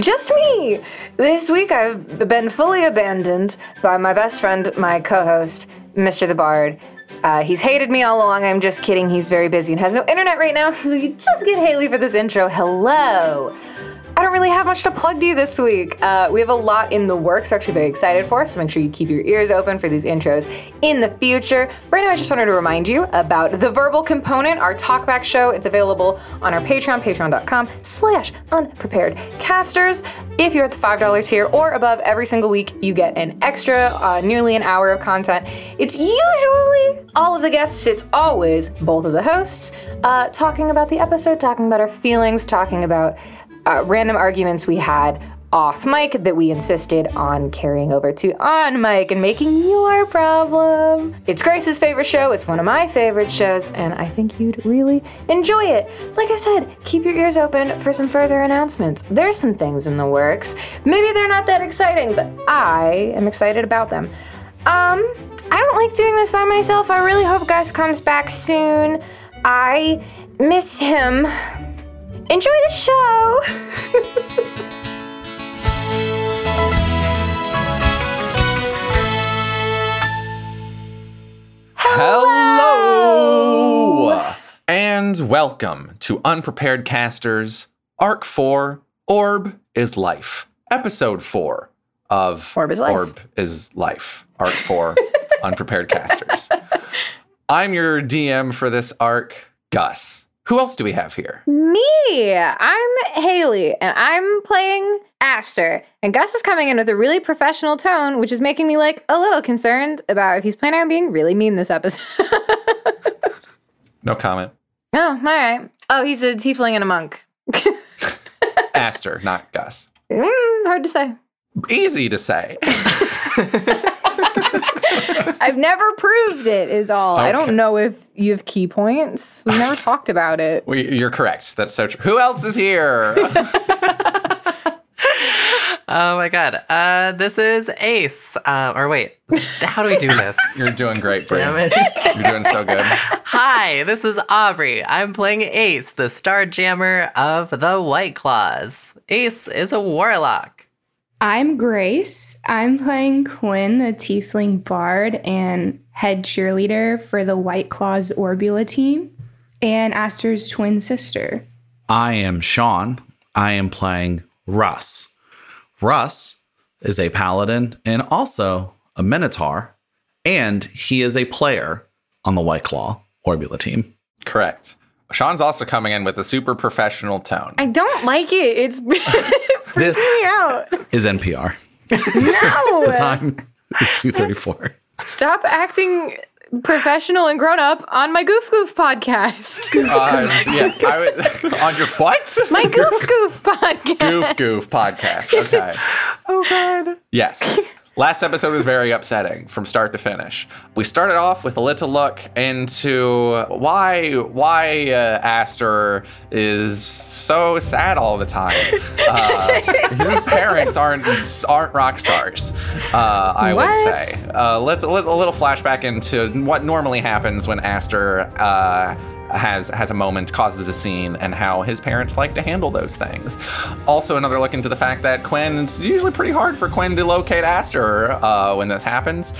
just me. This week I've been fully abandoned by my best friend, my co host, Mr. the Bard. Uh, he's hated me all along. I'm just kidding. He's very busy and has no internet right now, so you just get Haley for this intro. Hello. I don't really have much to plug to you this week. Uh, we have a lot in the works we're actually very excited for, so make sure you keep your ears open for these intros in the future. Right now, I just wanted to remind you about The Verbal Component, our talkback show. It's available on our Patreon, patreon.com slash unprepared casters. If you're at the $5 tier or above every single week, you get an extra, uh, nearly an hour of content. It's usually all of the guests, it's always both of the hosts, uh, talking about the episode, talking about our feelings, talking about uh, random arguments we had off mic that we insisted on carrying over to on mic and making your problem. It's Grace's favorite show, it's one of my favorite shows, and I think you'd really enjoy it. Like I said, keep your ears open for some further announcements. There's some things in the works. Maybe they're not that exciting, but I am excited about them. Um, I don't like doing this by myself. I really hope Gus comes back soon. I miss him. Enjoy the show! Hello! And welcome to Unprepared Casters, Arc 4 Orb is Life, Episode 4 of Orb is Life. Orb is Life, Arc 4 Unprepared Casters. I'm your DM for this arc, Gus. Who else do we have here? Me! I'm Haley, and I'm playing Aster. And Gus is coming in with a really professional tone, which is making me like a little concerned about if he's planning on being really mean this episode. No comment. oh, all right. Oh, he's a tiefling and a monk. Aster, not Gus. Mm, hard to say. Easy to say. I've never proved it, is all. I don't know if you have key points. We never talked about it. We, you're correct. That's so true. Who else is here? Oh my god. Uh, this is Ace. Uh, or wait, how do we do this? You're doing great, Brie. Damn it. You're doing so good. Hi, this is Aubrey. I'm playing Ace, the Star Jammer of the White Claws. Ace is a warlock. I'm Grace. I'm playing Quinn, the Tiefling Bard and head cheerleader for the White Claws Orbula team, and Aster's twin sister. I am Sean. I am playing Russ. Russ is a paladin and also a minotaur, and he is a player on the White Claw Orbula team. Correct. Sean's also coming in with a super professional tone. I don't like it. It's freaking This me out. is NPR. No! The time is 234. Stop acting professional and grown up on my Goof Goof podcast. Uh, yeah, I was, on your what? My Goof Goof podcast. Goof Goof podcast. Okay. Oh god. Yes. Last episode was very upsetting from start to finish. We started off with a little look into why why uh, Aster is so sad all the time. Uh, his parents aren't aren't rock stars. Uh, I What? would say. Uh, let's a little, a little flashback into what normally happens when Aster uh, has has a moment, causes a scene, and how his parents like to handle those things. Also, another look into the fact that Quinn. It's usually pretty hard for Quinn to locate Aster uh, when this happens.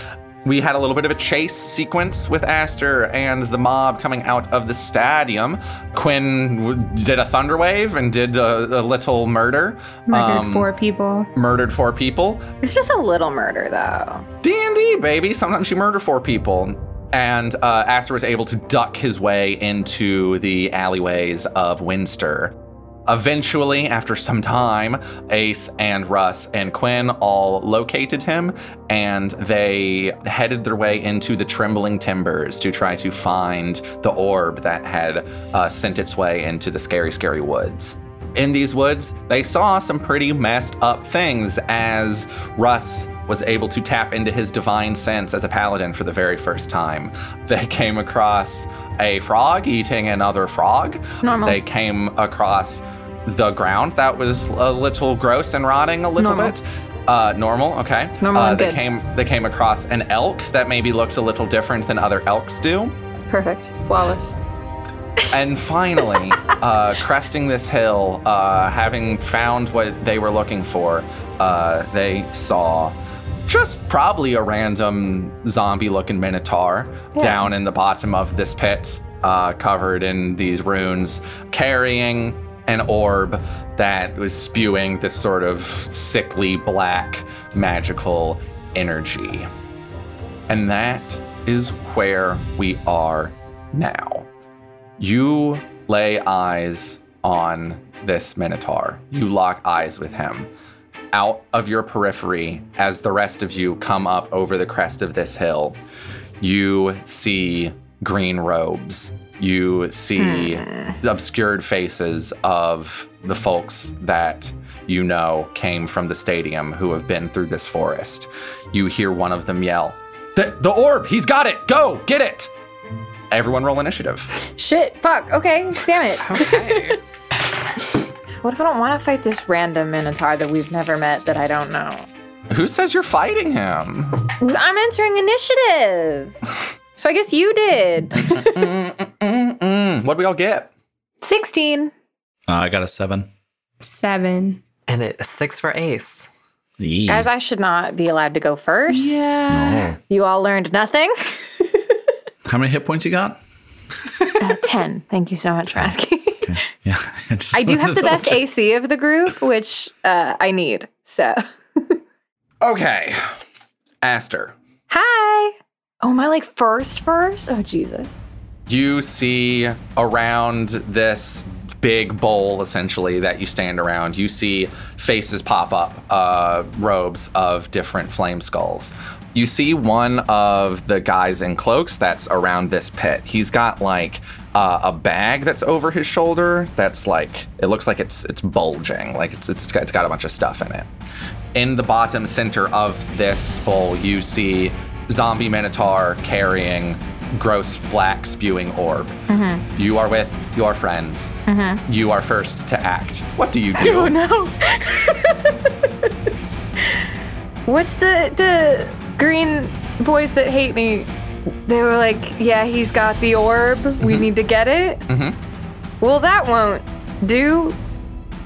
We had a little bit of a chase sequence with Aster and the mob coming out of the stadium. Quinn w- did a thunder wave and did a, a little murder. Murdered Um, four people. Murdered four people. It's just a little murder, though. D&D, baby. Sometimes you murder four people. And uh, Aster was able to duck his way into the alleyways of Winster. Eventually, after some time, Ace and Russ and Quinn all located him and they headed their way into the Trembling Timbers to try to find the orb that had uh, sent its way into the scary, scary woods. In these woods, they saw some pretty messed up things as Russ was able to tap into his divine sense as a paladin for the very first time. They came across a frog eating another frog. Normal. They came across the ground that was a little gross and rotting a little Normal. bit. Uh, normal, okay. Normal uh, they good. came they came across an elk that maybe looked a little different than other elks do. Perfect. Flawless. And finally, uh, cresting this hill, uh, having found what they were looking for, uh, they saw just probably a random zombie looking minotaur down in the bottom of this pit, uh, covered in these runes, carrying an orb that was spewing this sort of sickly black magical energy. And that is where we are now. You lay eyes on this Minotaur. You lock eyes with him. Out of your periphery, as the rest of you come up over the crest of this hill, you see green robes. You see the obscured faces of the folks that you know came from the stadium who have been through this forest. You hear one of them yell, The, the orb! He's got it! Go! Get it! Everyone roll initiative. Shit. Fuck. Okay. Damn it. Okay. what if I don't want to fight this random minotaur that we've never met that I don't know? Who says you're fighting him? I'm entering initiative. So I guess you did. Mm, mm, mm, what do we all get? 16. Uh, I got a seven. Seven. and it's six for Ace. Yee. Guys, I should not be allowed to go first. Yeah. No. You all learned nothing. How many hit points you got? Uh, 10. Thank you so much for asking. Yeah. just I do have the best check. AC of the group, which uh, I need. So, Okay. Aster, hi. Oh, am I like first, first? Oh, Jesus. you see around this big bowl essentially that you stand around, you see faces pop up, uh, robes of different flame skulls. You see one of the guys in cloaks that's around this pit. He's got like uh, a bag that's over his shoulder that's like it looks like it's it's bulging, like it's it's got, it's got a bunch of stuff in it. In the bottom center of this bowl, you see zombie minotaur carrying gross black spewing orb. You are with your friends. You are first to act. What do you do? Oh, no. What's the, the green boys that hate me? They were like, yeah, he's got the orb. We need to get it. Mhm. Well, that won't do.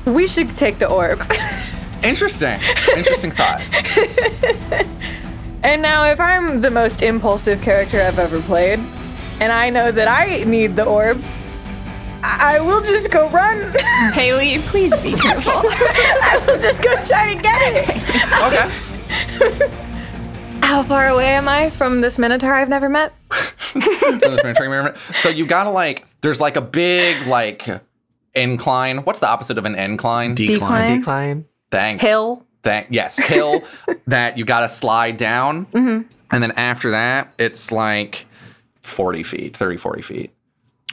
We should take the orb. Interesting. Interesting thought. And now, if I'm the most impulsive character I've ever played, and I know that I need the orb, I I will just go run. Haley, please be careful. I will just go try to get it. Okay. How far away am I from this Minotaur I've never met? From this Minotaur experiment. So you gotta like, there's like a big like incline. What's the opposite of an incline? Decline. Decline. Decline. Thanks. Hill. Thank yes, hill that you gotta slide down. Mm-hmm. And then after that, it's like 40 feet, 30, 40 feet.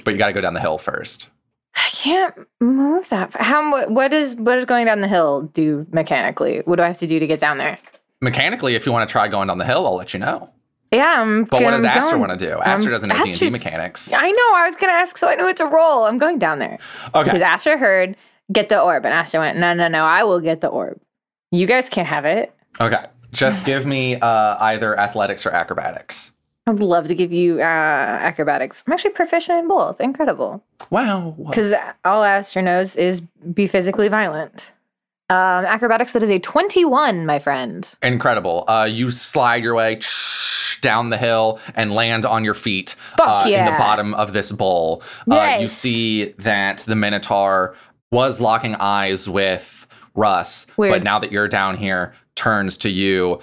But you gotta go down the hill first. I can't move that. Far. How? What is what is going down the hill do mechanically? What do I have to do to get down there? Mechanically, if you want to try going down the hill, I'll let you know. Yeah, I'm. But what does Aster want to do? Aster um, doesn't know D and D mechanics. I know. I was gonna ask, so I know it's a roll. I'm going down there Okay. because Aster heard get the orb, and Aster went, no, no, no, I will get the orb. You guys can't have it. Okay. Just give me uh, either athletics or acrobatics. I'd love to give you uh, acrobatics. I'm actually proficient in both. Incredible. Wow. Because all Aster knows is be physically violent. Um, acrobatics, that is a 21, my friend. Incredible. Uh, you slide your way down the hill and land on your feet uh, in the bottom of this bowl. Uh, you see that the Minotaur was locking eyes with Russ, but now that you're down here, turns to you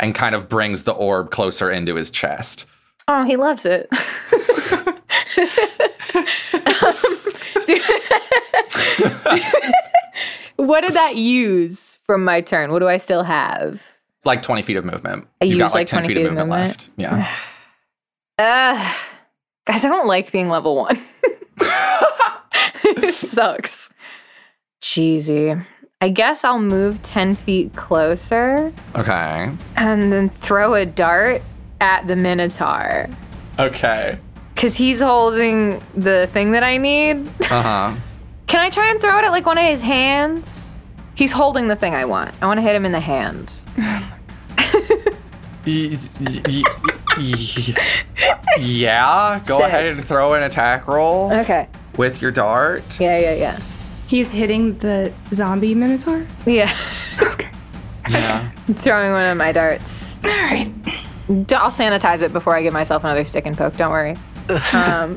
and kind of brings the orb closer into his chest. Oh, he loves it. what did that use from my turn? What do I still have? Like 20 feet of movement. I used, got like like, 10 feet of movement, left. Yeah. Uh, guys, I don't like being level one. it sucks. Cheesy. I guess I'll move 10 feet closer Okay. and then throw a dart at the Minotaur. Okay. Because he's holding the thing that I need. Uh huh. Can I try and throw it at like one of his hands? He's holding the thing I want. I want to hit him in the hand. yeah, go Sick. ahead and throw an attack roll Okay. with your dart. Yeah, yeah, yeah. He's hitting the zombie minotaur. Yeah. Okay. Yeah. Throwing one of my darts. All right. D- I'll sanitize it before I give myself another stick and poke. Don't worry. Um,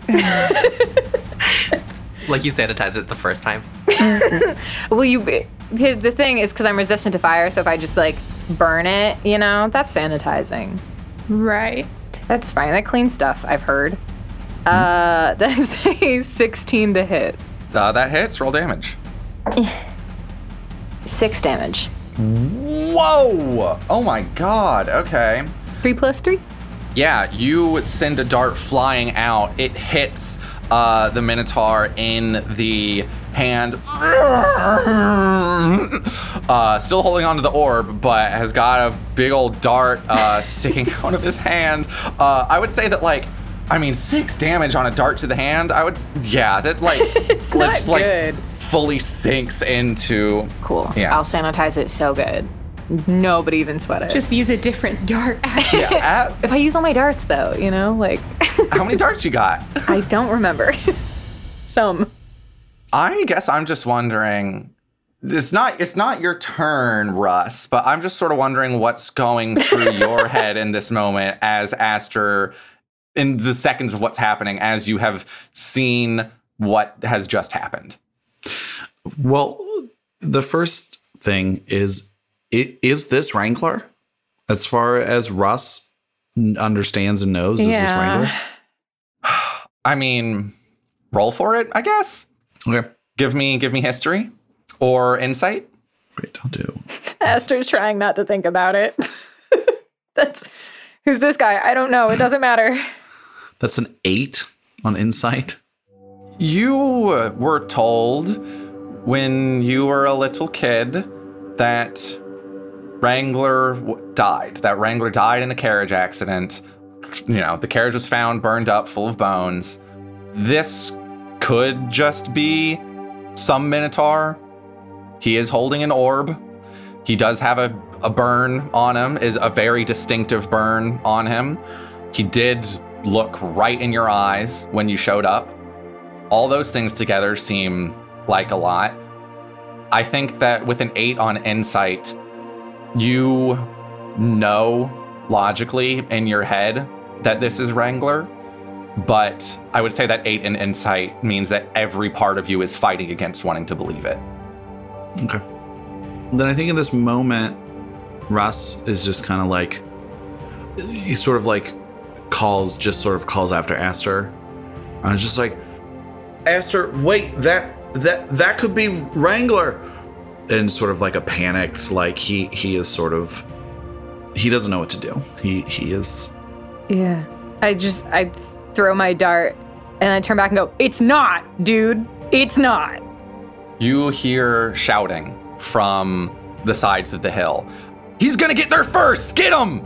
Like you sanitized it the first time. well, you. The the thing is, because I'm resistant to fire, so if I just like burn it, you know, that's sanitizing. Right. That's fine. That cleans stuff. I've heard. Uh, that's a 16 to hit. Uh, that hits. Roll damage. Six damage. Whoa! Oh my god. Okay. Three plus three. Yeah, you would send a dart flying out. It hits uh, the Minotaur in the hand. Uh, still holding onto the orb, but has got a big old dart uh, sticking out of his hand. Uh, I would say that, like, I mean, six damage on a dart to the hand. I would, yeah, that like, It's not just, like good. fully sinks into. Cool. Yeah. I'll sanitize it so good. Nobody even sweat it. Just use a different dart. Yeah. At, if I use all my darts though, you know, like how many darts you got? I don't remember. Some. I guess I'm just wondering. It's not it's not your turn, Russ, but I'm just sort of wondering what's going through your head in this moment as Aster in the seconds of what's happening as you have seen what has just happened. Well, the first thing is i- is this Wrangler? As far as Russ n- understands and knows, is this Wrangler? I mean, roll for it, I guess. Okay. Give me give me history or insight. Great, I'll do. Aster's trying not to think about it. That's who's this guy? I don't know. It doesn't matter. That's an eight on insight. You were told when you were a little kid that Wrangler w- died. That Wrangler died in a carriage accident. You know, the carriage was found burned up, full of bones. This could just be some Minotaur. He is holding an orb. He does have a, a burn on him, is a very distinctive burn on him. He did look right in your eyes when you showed up all those things together seem like a lot. I think that with an eight on insight, you know logically in your head that this is Wrangler, but I would say that eight in insight means that every part of you is fighting against wanting to believe it. Okay. Then I think in this moment, Russ is just kind of like, he sort of like calls, just sort of calls after Aster. I was just like, Aster, wait, that that that could be Wrangler, and sort of like a panicked, like he he is sort of, he doesn't know what to do. He he is Yeah. I just I throw my dart and I turn back and go, "It's not, dude. It's not." You hear shouting from the sides of the hill. He's gonna get there first. Get him!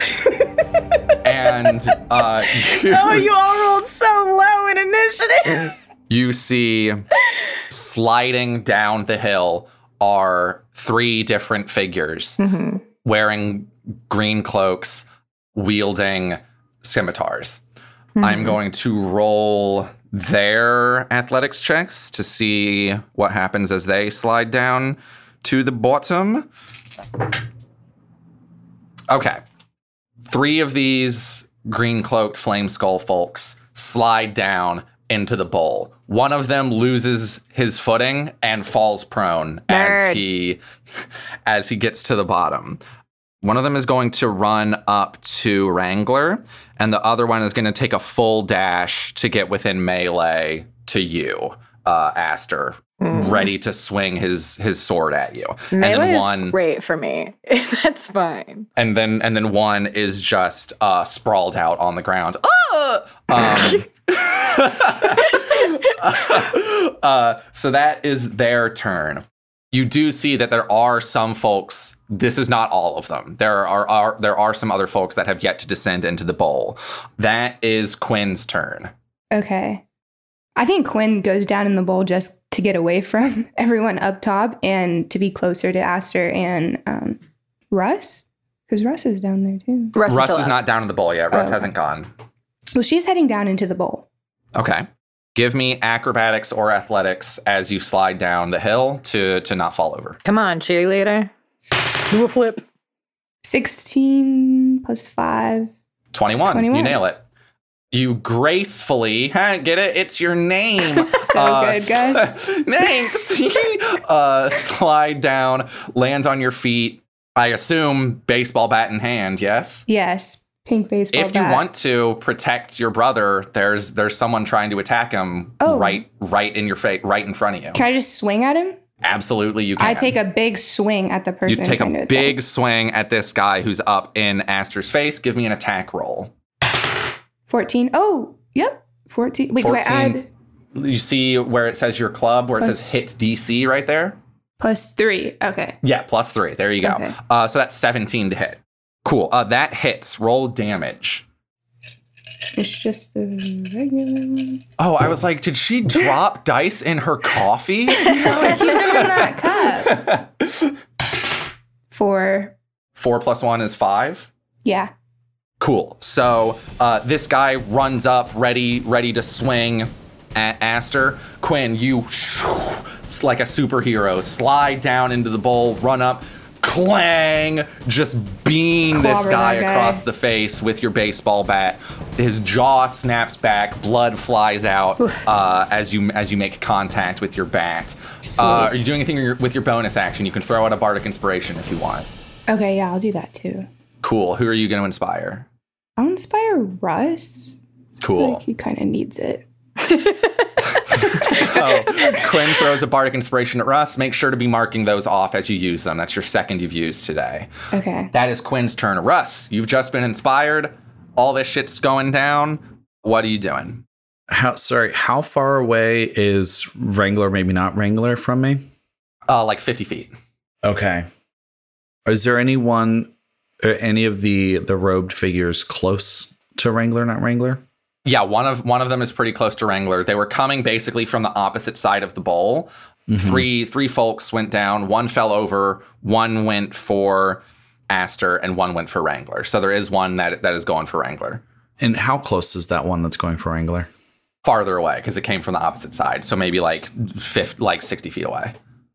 and uh, you, Oh, you all rolled so low in initiative. you see sliding down the hill are three different figures mm-hmm. wearing green cloaks, wielding scimitars. I'm mm-hmm. going to roll their athletics checks to see what happens as they slide down to the bottom. Okay. Three of these green cloaked flame skull folks slide down into the bowl. One of them loses his footing and falls prone Nerd. as he as he gets to the bottom. One of them is going to run up to Wrangler, and the other one is going to take a full dash to get within melee to you, uh, Aster, ready to swing his his sword at you. and Melee then is one great for me. That's fine. and then and then one is just uh, sprawled out on the ground. Ah! Um, uh, so that is their turn. You do see that there are some folks. This is not all of them. There are, are there are some other folks that have yet to descend into the bowl. That is Quinn's turn. Okay. I think Quinn goes down in the bowl just to get away from everyone up top and to be closer to Aster and um, Russ. Because Russ is down there too. Russ, Russ still is not down in the bowl yet. Russ Oh, hasn't gone. Well, she's heading down into the bowl. Okay. Give me acrobatics or athletics as you slide down the hill to to not fall over. Come on, cheerleader. Do a flip. 16 plus 5. 21. 21. You nail it. You gracefully, huh, get it? It's your name. So good, guys Thanks. uh, slide down, land on your feet. I assume baseball bat in hand, yes? Yes. Pink baseball bat. if you want to protect your brother, there's there's someone trying to attack him Oh. right right in your face, right in front of you. Can I just swing at him? Absolutely, you can. I take a big swing at the person. you take trying to a attack. big swing at this guy who's up in Aster's face. Give me an attack roll. 14. Oh, yep. 14. Wait, do I add You see where it says your club, where it says hits DC right there? plus 3? Okay. Yeah, plus three. There you go. Okay. Uh, so that's 17 to hit. Cool. Uh, that hits. Roll damage. It's just the regular one. Oh, I was like, did she drop dice in her coffee? No, I keep them in that cup. Four. Four plus one is five. Yeah. Cool. So uh, this guy runs up, ready, ready to swing at Aster. Quinn, you like a superhero, slide down into the bowl, run up, clang, just beam this guy guy. across the face with your baseball bat. His jaw snaps back, blood flies out uh, as you as you make contact with your bat. Uh, are you doing anything with your- with your bonus action? You can throw out a bardic inspiration if you want. Okay, yeah, I'll do that too. Cool. Who are you going to inspire? I'll inspire Russ. Cool. like he kind of needs it. So Quinn throws a bardic inspiration at Russ. Make sure to be marking those off as you use them. That's your second you've used today. Okay. That is Quinn's turn. Russ, you've just been inspired. All this shit's going down. What are you doing? How sorry, how far away is Wrangler, maybe not Wrangler from me? Uh, like 50 feet. Okay. Is there anyone uh, any of the the robed figures close to Wrangler, not Wrangler? Yeah, one of one of them is pretty close to Wrangler. They were coming basically from the opposite side of the bowl. Three three folks went down. One fell over. One went for Aster, and one went for Wrangler. So there is one that that is going for Wrangler. And how close is that one that's going for Wrangler? Farther away because it came from the opposite side. So maybe like fifth, like sixty feet away.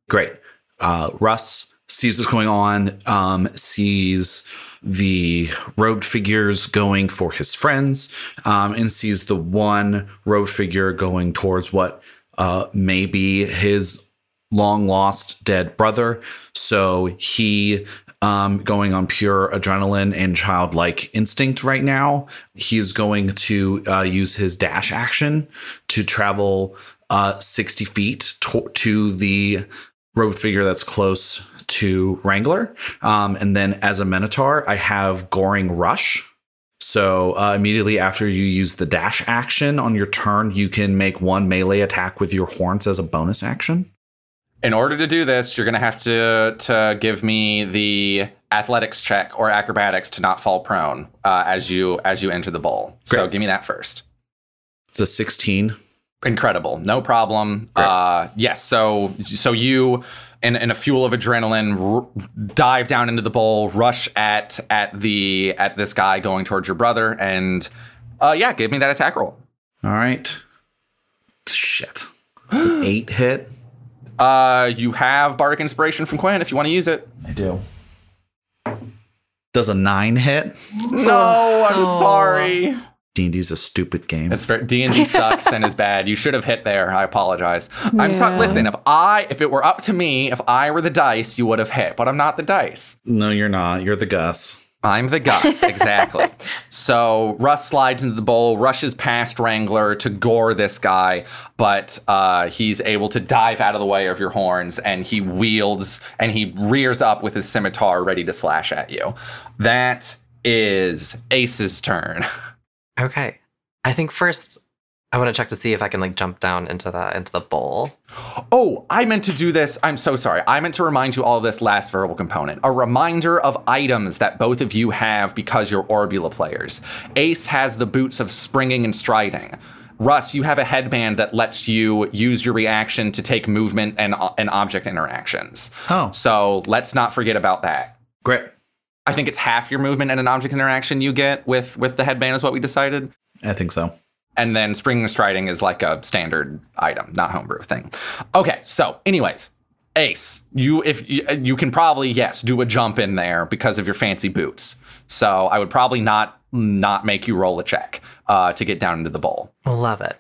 Great. Uh, Russ sees what's going on, um, sees the robed figures going for his friends, um, and sees the one robed figure going towards what uh, may be his long lost dead brother. So he, um, going on pure adrenaline and childlike instinct right now, he's going to uh, use his dash action to travel uh, 60 feet to, to the road figure that's close to Wrangler. Um, and then as a Minotaur, I have Goring Rush. So uh, immediately after you use the dash action on your turn, you can make one melee attack with your horns as a bonus action. In order to do this, you're gonna have to to give me the athletics check or acrobatics to not fall prone uh, as you as you enter the bowl. So give me that first. It's a 16. Incredible, no problem. Uh, yes, so so you in, in a fuel of adrenaline r- dive down into the bowl, rush at at the at this guy going towards your brother, and uh, yeah, give me that attack roll. All right. Shit. It's an eight hit. Uh, you have bardic inspiration from Quinn if you want to use it. I do. Does a nine hit? No, I'm sorry. D&D's a stupid game. It's fair. D and D sucks and is bad. You should have hit there. I apologize. I'm sorry. Listen, if I if it were up to me, if I were the dice, you would have hit. But I'm not the dice. no, you're not. You're the Gus. I'm the Gus, exactly. so Russ slides into the bowl, rushes past Wrangler to gore this guy, but uh, he's able to dive out of the way of your horns, and he wields and he rears up with his scimitar, ready to slash at you. That is Ace's turn. Okay. I think first I want to check to see if I can like jump down into the into the bowl. Oh, I meant to do this. I'm so sorry. I meant to remind you all of this last verbal component. A reminder of items that both of you have because you're Orbula players. Ace has the boots of springing and striding. Russ, you have a headband that lets you use your reaction to take movement and, and object interactions. Oh, So let's not forget about that. great. I think it's half your movement and an object interaction you get with with the headband is what we decided. I think so. and then springing and striding is like a standard item, not homebrew thing. Okay, so anyways, Ace, you if you, you can probably yes do a jump in there because of your fancy boots. So I would probably not not make you roll a check uh, to get down into the bowl. Love it.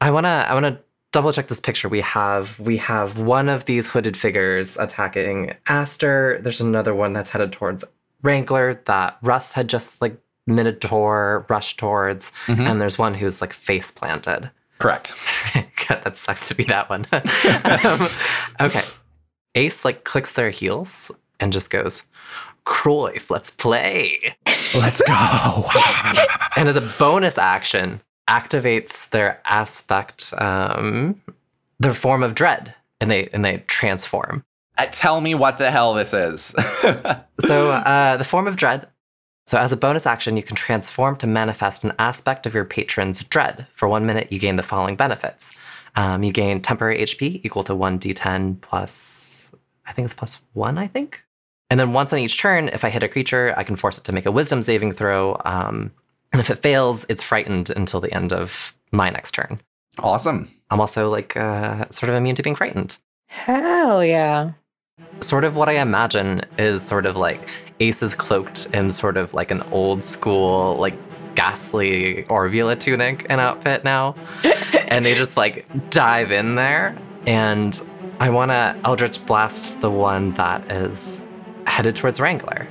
I wanna I wanna double check this picture. We have we have one of these hooded figures attacking Aster. There's another one that's headed towards Wrangler that Russ had just like Minotaur rushed towards, Mhm. and there's one who's like face planted. Correct. God, that sucks to be that one. um, okay. Ace like clicks their heels and just goes, Cruyff, let's play. Let's go. And as a bonus action, activates their aspect, um, their form of dread, and they and they transform. Uh, Tell me what the hell this is. So uh, the form of dread. So as a bonus action, you can transform to manifest an aspect of your patron's dread. For one minute, you gain the following benefits. Um, you gain temporary HP equal to one d10 plus, I think it's plus one. I think. And then once on each turn, if I hit a creature, I can force it to make a Wisdom saving throw. Um, and if it fails, it's frightened until the end of my next turn. awesome. I'm also like uh, sort of immune to being frightened. Hell yeah. Sort of what I imagine is sort of like Ace is cloaked in sort of like an old school, like ghastly Orbula tunic and outfit now. and they just like dive in there. And I want to Eldritch Blast the one that is headed towards Wrangler.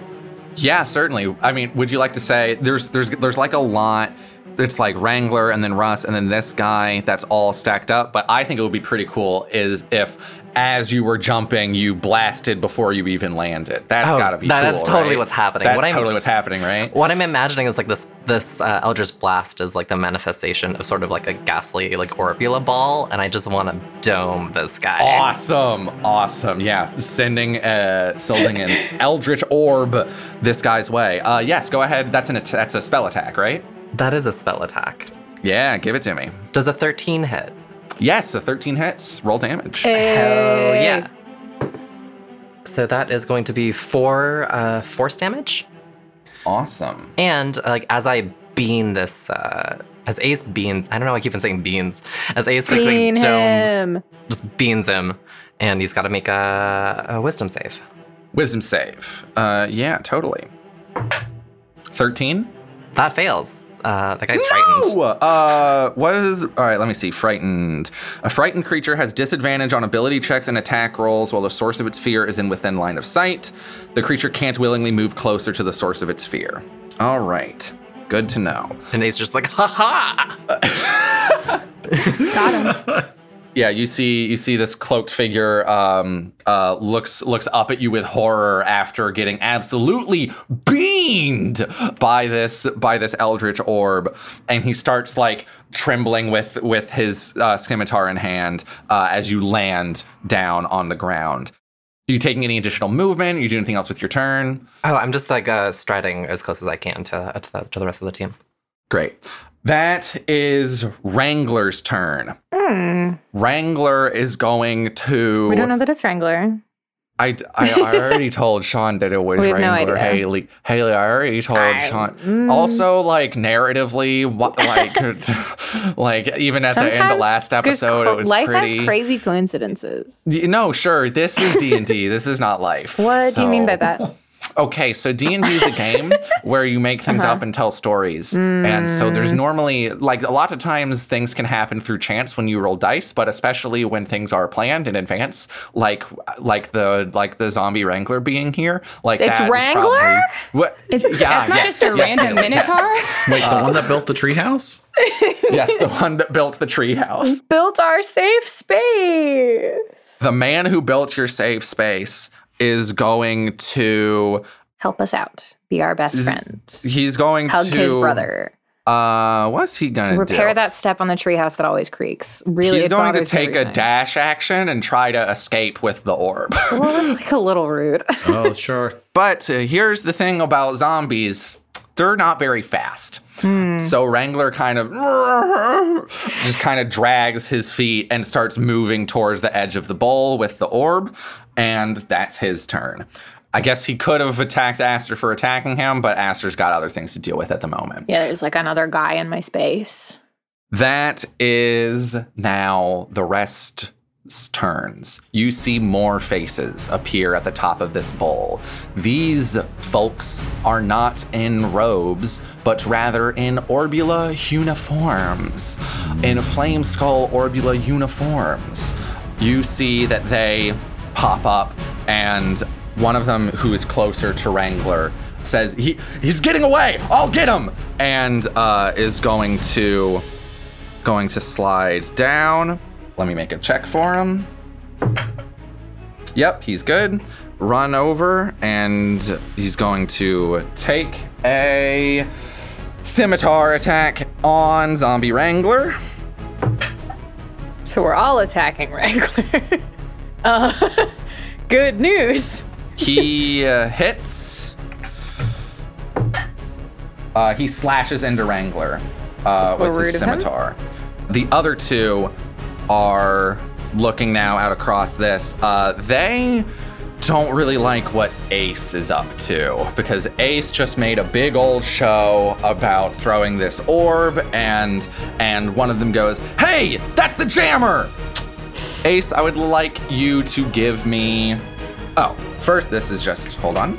Yeah, certainly. I mean, would you like to say there's there's there's like a lot. It's like Wrangler and then Russ and then this guy that's all stacked up. But I think it would be pretty cool is if as you were jumping, you blasted before you even landed. That's Oh, got to be that- cool. that's totally right? what's happening. That's What totally what's happening, right? What I'm imagining is like this this uh, Eldritch Blast is like the manifestation of sort of like a ghastly like Orbula ball, and I just want to dome this guy. Awesome, awesome. Yeah, sending uh sending an Eldritch orb this guy's way. Uh yes, go ahead. That's an that's a spell attack, right? That is a spell attack. Yeah, give it to me. Does a 13 hit? Yes, a 13 hits. Roll damage. Hell yeah. So that is going to be four uh, force damage. Awesome. And like as I bean this, uh, as Ace beans, I don't know, I keep on saying beans. As Ace like, like, Clean Jones him. just beans him, and he's got to make a, a wisdom save. Wisdom save. Uh, yeah, totally. 13? That fails. Uh, that guy's frightened. No! Uh, what is. All right, let me see. Frightened. A frightened creature has disadvantage on ability checks and attack rolls while the source of its fear is in within line of sight. The creature can't willingly move closer to the source of its fear. All right. Good to know. And Ace just like, ha ha! Got him. yeah, you see you see this cloaked figure um, uh, looks looks up at you with horror after getting absolutely beamed by this by this eldritch orb, and he starts like trembling with with his uh, scimitar in hand uh, as you land down on the ground. Are you taking any additional movement? Are you do anything else with your turn? Oh, I'm just like uh, striding as close as I can to to the, to the rest of the team. Great. That is Wrangler's turn. Hmm. Wrangler is going to. We don't know that it's Wrangler. I, I, already told Sean that it was have no Wrangler. Haley. Haley, I already told I- Sean. mm. Also, like narratively, what, like, like even at the end of Sometimes last episode, cr- it was life pretty. has crazy coincidences. No, sure. This is D and D. This is not life. What do you mean by that? Okay, so D and D is a game where you make things Uh-huh. up and tell stories, and so there's Mm. normally like a lot of times things can happen through chance when you roll dice, but especially when things are planned in advance, like like the like the zombie wrangler being here, like It's that is Wrangler? probably- what? It's, Yeah, it's not yes, just a yes, random yes, yes. minotaur. Wait, the one that built the treehouse? yes, the one that built the treehouse. Built our safe space. The man who built your safe space is going to. Help us out. Be our best is- friend. He's going Hug to his brother. Uh, what's he gonna do? Repair do? that step on the treehouse that always creaks. Really, He's going to take a time. dash action and try to escape with the orb. Well, that's like a little rude. Oh, sure. but uh, here's the thing about zombies they're not very fast. So Wrangler kind of just kind of drags his feet and starts moving towards the edge of the bowl with the orb, and that's his turn. I guess he could have attacked Aster for attacking him, but Aster's got other things to deal with at the moment. yeah, there's like another guy in my space. That is now the rest's turns. You see more faces appear at the top of this bowl. These folks are not in robes, but rather in Orbula uniforms. In Flame Skull Orbula uniforms. You see that they pop up, and one of them, who is closer to Wrangler, says, he, He's getting away! I'll get him! And uh, is going to going to slide down. Let me make a check for him. Yep, he's good. Run over, and he's going to take a scimitar attack on Zombie Wrangler. So we're all attacking Wrangler. uh, good news. He uh, hits. Uh, he slashes into Wrangler uh, with his scimitar. The other two are looking now out across this. Uh, they don't really like what Ace is up to because Ace just made a big old show about throwing this orb, and and one of them goes, "Hey, that's the jammer!" Ace, I would like you to give me. Oh, first, this is just. Hold on.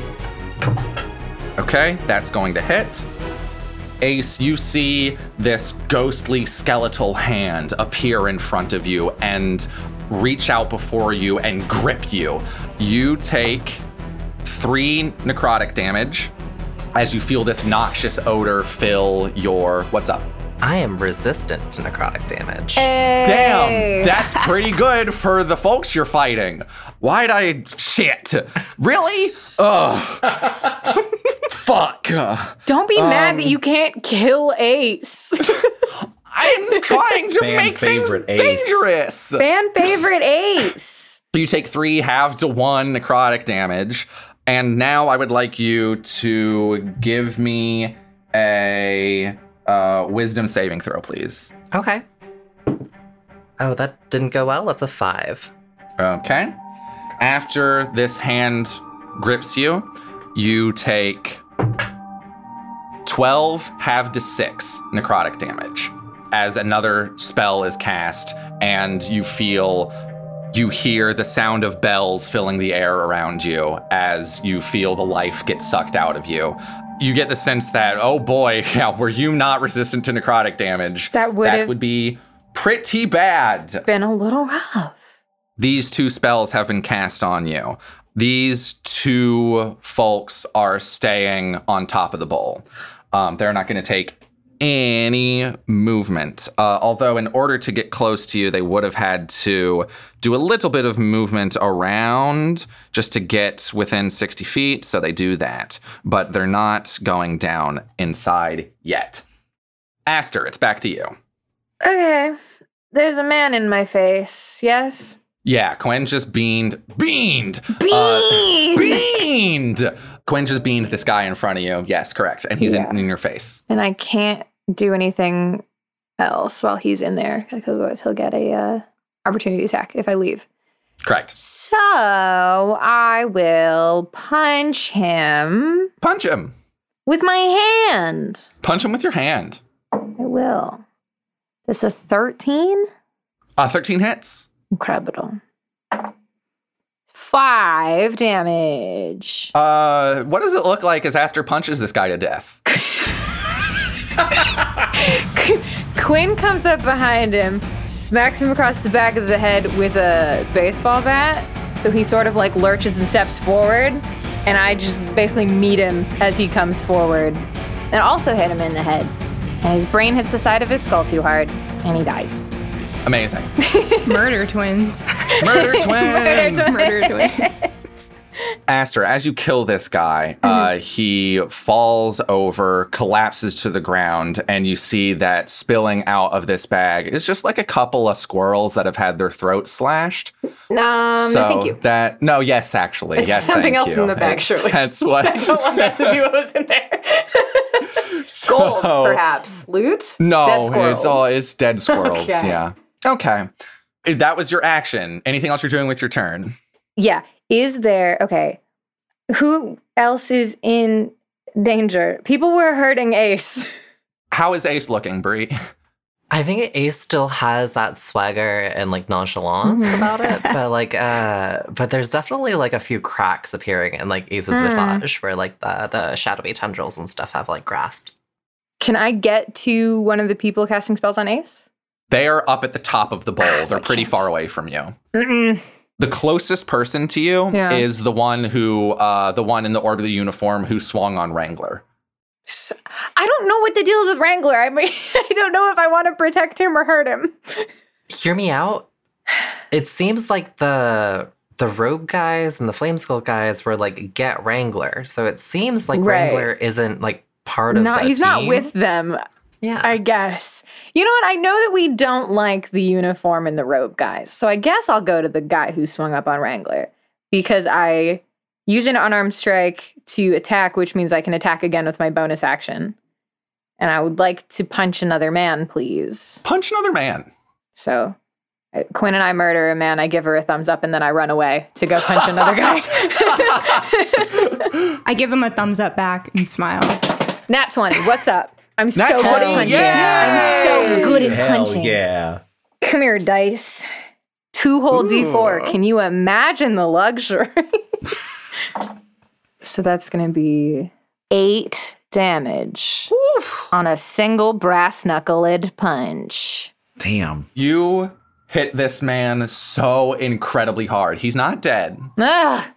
Okay, that's going to hit. Ace, you see this ghostly skeletal hand appear in front of you and reach out before you and grip you. You take three necrotic damage as you feel this noxious odor fill your. What's up? I am resistant to necrotic damage. Damn, that's pretty good for the folks you're fighting. Why'd I shit? Really? Ugh. Fuck. Don't be mad Um, that you can't kill Ace. I'm trying to Fan make things Ace. dangerous. Fan favorite Ace. You take three half to one necrotic damage, and now I would like you to give me a uh, wisdom saving throw, please. Okay. Oh, that didn't go well. That's a five. Okay. After this hand grips you, you take 12 half to 6 necrotic damage as another spell is cast and you feel you hear the sound of bells filling the air around you as you feel the life get sucked out of you. You get the sense that, oh boy, yeah, were you not resistant to necrotic damage? That would that would be pretty bad. Been a little rough. These two spells have been cast on you. These two folks are staying on top of the bowl. Um, they're not going to take any movement. Uh, although, in order to get close to you, they would have had to do a little bit of movement around just to get within 60 feet. So they do that, but they're not going down inside yet. Aster, it's back to you. Okay. There's a man in my face, yes? Yeah, Quinn just beamed. Beamed! Bean! Uh, beamed! Quinn just beamed this guy in front of you. Yes, correct. And he's Yeah. in, in your face. and I can't do anything else while he's in there because otherwise he'll get a uh, opportunity attack if I leave. Correct. So I will punch him Punch him. with my hand. Punch him with your hand. I will. This is a 13? Uh, 13 hits. Incredible. Five damage. Uh, what does it look like as Aster punches this guy to death? Quinn comes up behind him, smacks him across the back of the head with a baseball bat. So he sort of like lurches and steps forward, and I just basically meet him as he comes forward, and also hit him in the head. And his brain hits the side of his skull too hard, and he dies. Amazing. Murder twins. Murder twins. Murder twins. Murder twins. Aster, as you kill this guy, uh, he falls over, collapses to the ground, and you see that spilling out of this bag is just like a couple of squirrels that have had their throats slashed. Um, so thank you. that no, yes, actually, It's yes, something thank else you. in the bag, It's- surely. That's what. I don't want that to be what was in there. Gold, perhaps. Loot? No, Dead it's all it's dead squirrels. Okay. Yeah. Okay. That was your action. Anything else you're doing with your turn? Yeah. Is there okay? Who else is in danger? People were hurting Ace. How is Ace looking, Brie? I think Ace still has that swagger and like nonchalance about it, but like, uh, but there's definitely like a few cracks appearing in like Ace's Hmm. visage where like the the shadowy tendrils and stuff have like grasped. Can I get to one of the people casting spells on Ace? They are up at the top of the bowl. Ah, They're pretty far away from you. Mm-mm. The closest person to you Yeah. is the one who, uh, the one in the orderly uniform who swung on Wrangler. I don't know what the deal is with Wrangler. I mean, I don't know if I want to protect him or hurt him. Hear me out. It seems like the the rogue guys and the flame skull guys were like get Wrangler, so it seems like Right. Wrangler isn't like part of Not, the he's not with them, Yeah, I guess. You know what? I know that we don't like the uniform and the robe guys. So I guess I'll go to the guy who swung up on Wrangler because I use an unarmed strike to attack, which means I can attack again with my bonus action. And I would like to punch another man, please. Punch another man. So Quinn and I murder a man. I give her a thumbs up and then I run away to go punch another guy. I give him a thumbs up back and smile. Nat 20, what's up? I'm Nat so good 20, at punching. yay! I'm so good at Hell punching. yeah. Come here, dice. Two whole d4. Can you imagine the luxury? so that's going to be eight damage on a single brass knuckled punch. Damn. You hit this man so incredibly hard. He's not dead, Ah,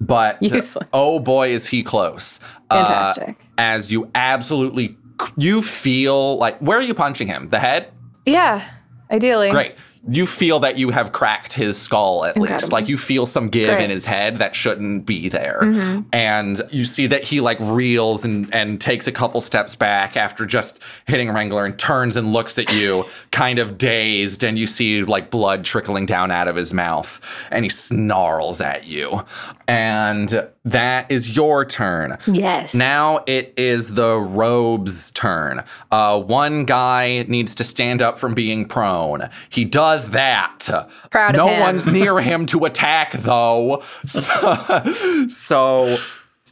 but Useless. oh boy, is he close. Uh, fantastic. as you absolutely, you feel like, where are you punching him? The head? yeah, ideally. Great. You feel that you have cracked his skull at least. Like you feel some give Great. in his head that shouldn't be there. Mhm. And you see that he like reels and, and takes a couple steps back after just hitting Wrangler and turns and looks at you, kind of dazed. And you see like blood trickling down out of his mouth. And he snarls at you. And that is your turn. Yes. Now it is the robe's turn. Uh, one guy needs to stand up from being prone. He does that. Proud of no him. one's near him to attack, though. So, so,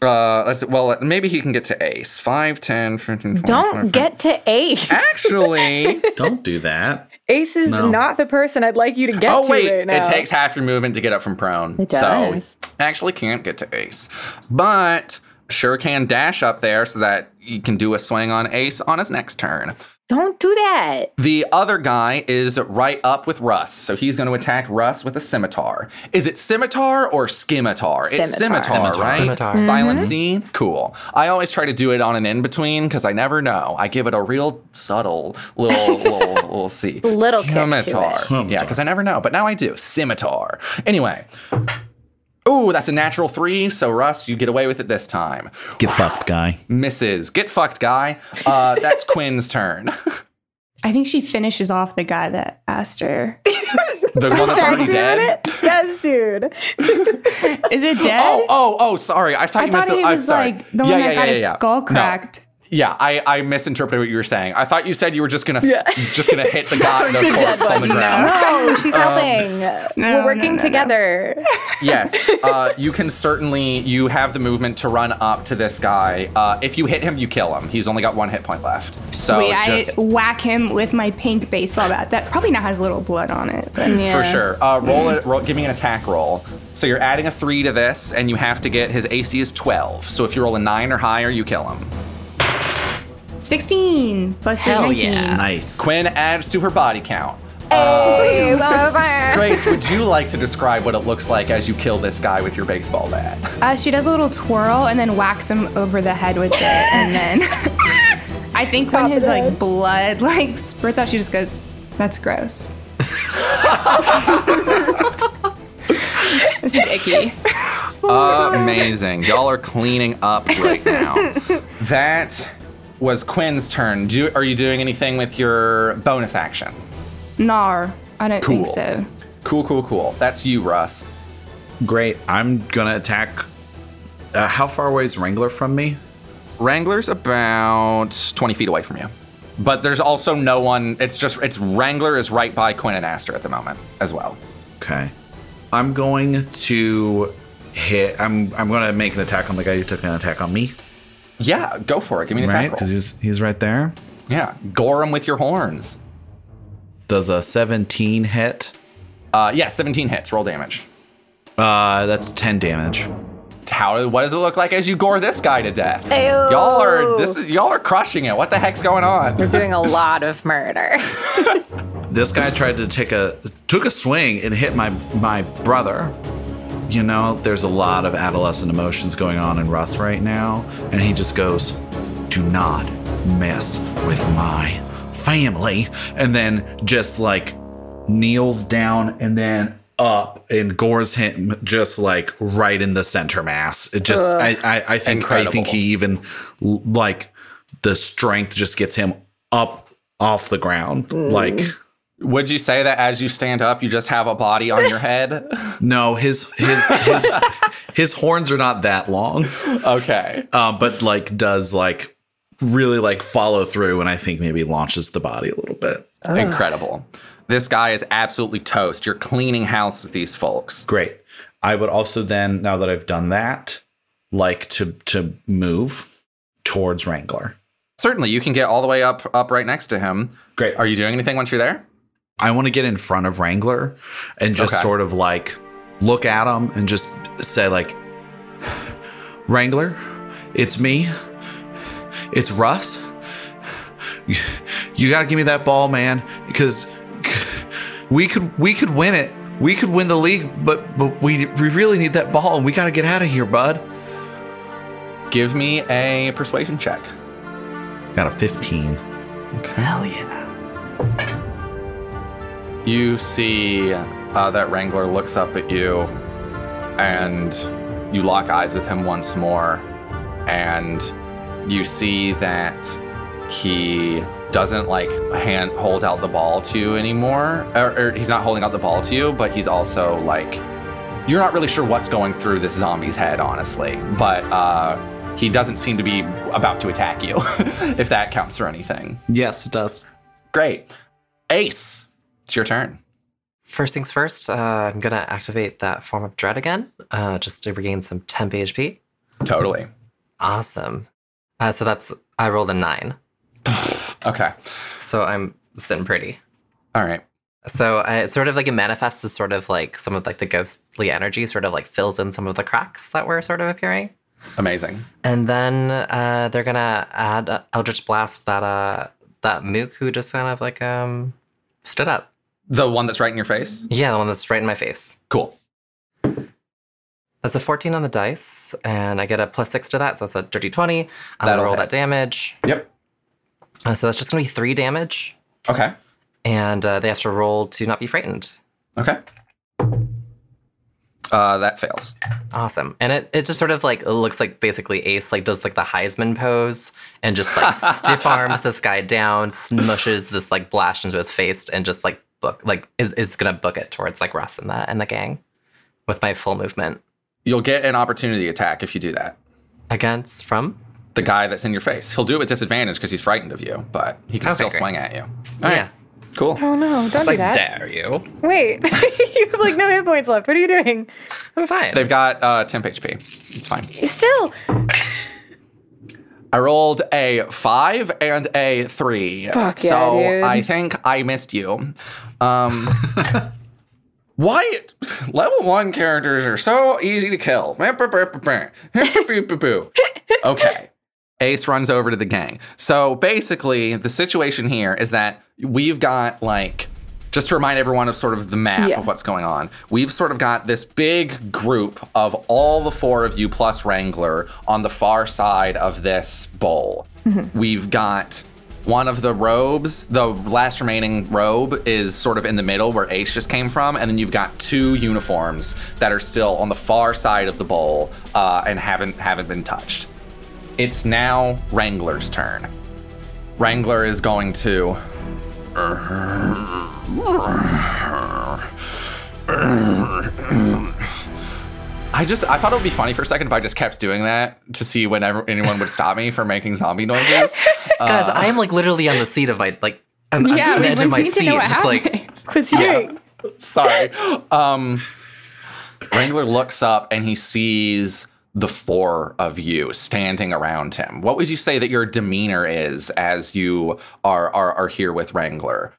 uh, let's see. Well, maybe he can get to ace. 5, 10, 15, 20, Don't 25. get to Ace. Actually. Don't do that. Ace is No. not the person I'd like you to get oh, to wait. right now. It takes half your movement to get up from prone. It So, does. actually can't get to ace. But sure can dash up there so that you can do a swing on ace on his next turn. Don't do that. The other guy is right up with Russ, so he's going to attack Russ with a scimitar. Is it scimitar or scimitar? It's Scimitar. scimitar, right? Scimitar. Silent mm-hmm. C. Cool. I always try to do it on an in between because I never know. I give it a real subtle little little, little C. Little kick to it. scimitar. Yeah, because I never know, but now I do. Scimitar. Anyway. Ooh, that's a natural three. So Russ, you get away with it this time. Get fucked, guy. Misses. Get fucked, guy. Uh, that's Quinn's turn. I think she finishes off the guy that asked her. The one that's already dead. Yes, dude. Is it dead? Oh, oh, oh, sorry. I thought I you meant thought the. he I'm was sorry. like the Yeah, one yeah, that got yeah, his yeah. skull No. cracked. Yeah, I, I misinterpreted what you were saying. I thought you said you were just gonna s- just gonna hit the guy the corpse on the ground. No, she's helping. No, We're working no, no, no. together. Yes, uh, you can certainly you have the movement to run up to this guy. Uh, if you hit him, you kill him. He's only got one hit point left. So Wait, just I whack him with my pink baseball bat. That probably now has a little blood on it. But for sure. Uh, roll it. Roll, give me an attack roll. So you're adding a three to this, and you have to get his AC is 12. So if you roll a nine or higher, you kill him. 16 plus three, Hell 19. yeah. Nice. Quinn adds to her body count. Hey, bye-bye. Grace, would you like to describe what it looks like as you kill this guy with your baseball bat? Uh, she does a little twirl and then whacks him over the head with it, and then I think when his like blood like spurts out, she just goes, "That's gross." this is icky. Amazing. Y'all are cleaning up right now. That was Quinn's turn. Do, are you doing anything with your bonus action? Nar, I don't think so. Cool, cool, cool. That's you, Russ. Great. I'm gonna attack. Uh, how far away is Wrangler from me? Wrangler's about 20 feet away from you. But there's also no one. It's just, it's Wrangler is right by Quinn and Aster at the moment as well. Okay. I'm going to hit. I'm I'm gonna make an attack on the guy who took an attack on me. Yeah, go for it. Give me an Right? attack Because roll. he's he's right there. Yeah, gore him with your horns. Does a 17 hit? Uh, yeah, 17 hits. Roll damage. Uh, that's 10 damage. How? What does it look like as you gore this guy to death? Ayo. Y'all are this is y'all are crushing it. What the heck's going on? We're doing a lot of murder. This guy tried to take a took a swing and hit my my brother. You know, there's a lot of adolescent emotions going on in Russ right now, and he just goes, "Do not mess with my family," and then just like kneels down and then up and gores him just like right in the center mass. It just, I, I, I think, I think he even like the strength just gets him up off the ground, mm. like. Would you say that as you stand up, you just have a body on your head? No, his his his his horns are not that long, okay. uh, but like does like really like follow through, and I think maybe launches the body a little bit. Incredible. This guy is absolutely toast. You're cleaning house with these folks. Great. I would also then, now that I've done that, like to to move towards Wrangler. Certainly, you can get all the way up up right next to him. Great. Are you doing anything once you're there? I want to get in front of Wrangler and just Okay. sort of like look at him and just say like, Wrangler, it's me. It's Russ. You, you got to give me that ball, man, because we could we could win it. We could win the league, but but we we really need that ball, and we got to get out of here, bud. Give me a persuasion check. Got a 15. Hell yeah. You see uh, that Wrangler looks up at you, and you lock eyes with him once more, and you see that he doesn't like hand hold out the ball to you anymore, or, or he's not holding out the ball to you, but he's also like you're not really sure what's going through this zombie's head, honestly, but uh, he doesn't seem to be about to attack you, if that counts for anything. Yes, it does. Great, Ace, it's your turn. First things first, uh, I'm gonna activate that form of dread again, uh, just to regain some temp HP. Totally. Awesome. Uh, so that's I rolled a nine, Okay. so I'm sitting pretty. All right. So I sort of like it manifests as sort of like some of like the ghostly energy sort of like fills in some of the cracks that were sort of appearing. Amazing. And then uh, they're gonna add Eldritch Blast that uh, that mook who just kind of like um stood up. The one that's right in your face? Yeah, the one that's right in my face. Cool. That's a 14 on the dice, and I get a plus six to that, so that's a dirty 20. I'm That'll gonna roll hit. that damage. Yep. Uh, so that's just gonna be three damage, Okay. and uh, they have to roll to not be frightened. Okay. Uh, that fails. Awesome. And it, it just sort of like it looks like basically Ace like does like the Heisman pose and just like stiff arms this guy down, smushes this like blast into his face and just like book like is, is gonna book it towards like Russ and the and the gang with my full movement. You'll get an opportunity attack if you do that. Against from? The guy that's in your face. He'll do it with disadvantage because he's frightened of you, but he can Okay, still great. swing at you. yeah. Cool. Oh no, don't do Like that. dare you. Wait, you have like no hit points left. What are you doing? I'm fine. They've got uh, temp HP. It's fine. Still. I rolled a five and a three. Fuck so yeah, dude. I think I missed you. Um, why level one characters are so easy to kill? okay. Ace runs over to the gang. So basically, the situation here is that we've got like just to remind everyone of sort of the map Yeah. of what's going on. We've sort of got this big group of all the four of you plus Wrangler on the far side of this bowl. We've got one of the robes, the last remaining robe is sort of in the middle where Ace just came from, and then you've got two uniforms that are still on the far side of the bowl uh, and haven't haven't been touched. It's now Wrangler's turn. Wrangler is going to I just I thought it would be funny for a second if I just kept doing that to see whenever anyone would stop me from making zombie noises. Guys, I am like literally on the seat of my like I'm, I'm Yeah, on the we, edge we of my need seat, just like happens. Was you? Sorry. Um Wrangler looks up and he sees the four of you standing around him. What would you say that your demeanor is as you are are, are here with Wrangler?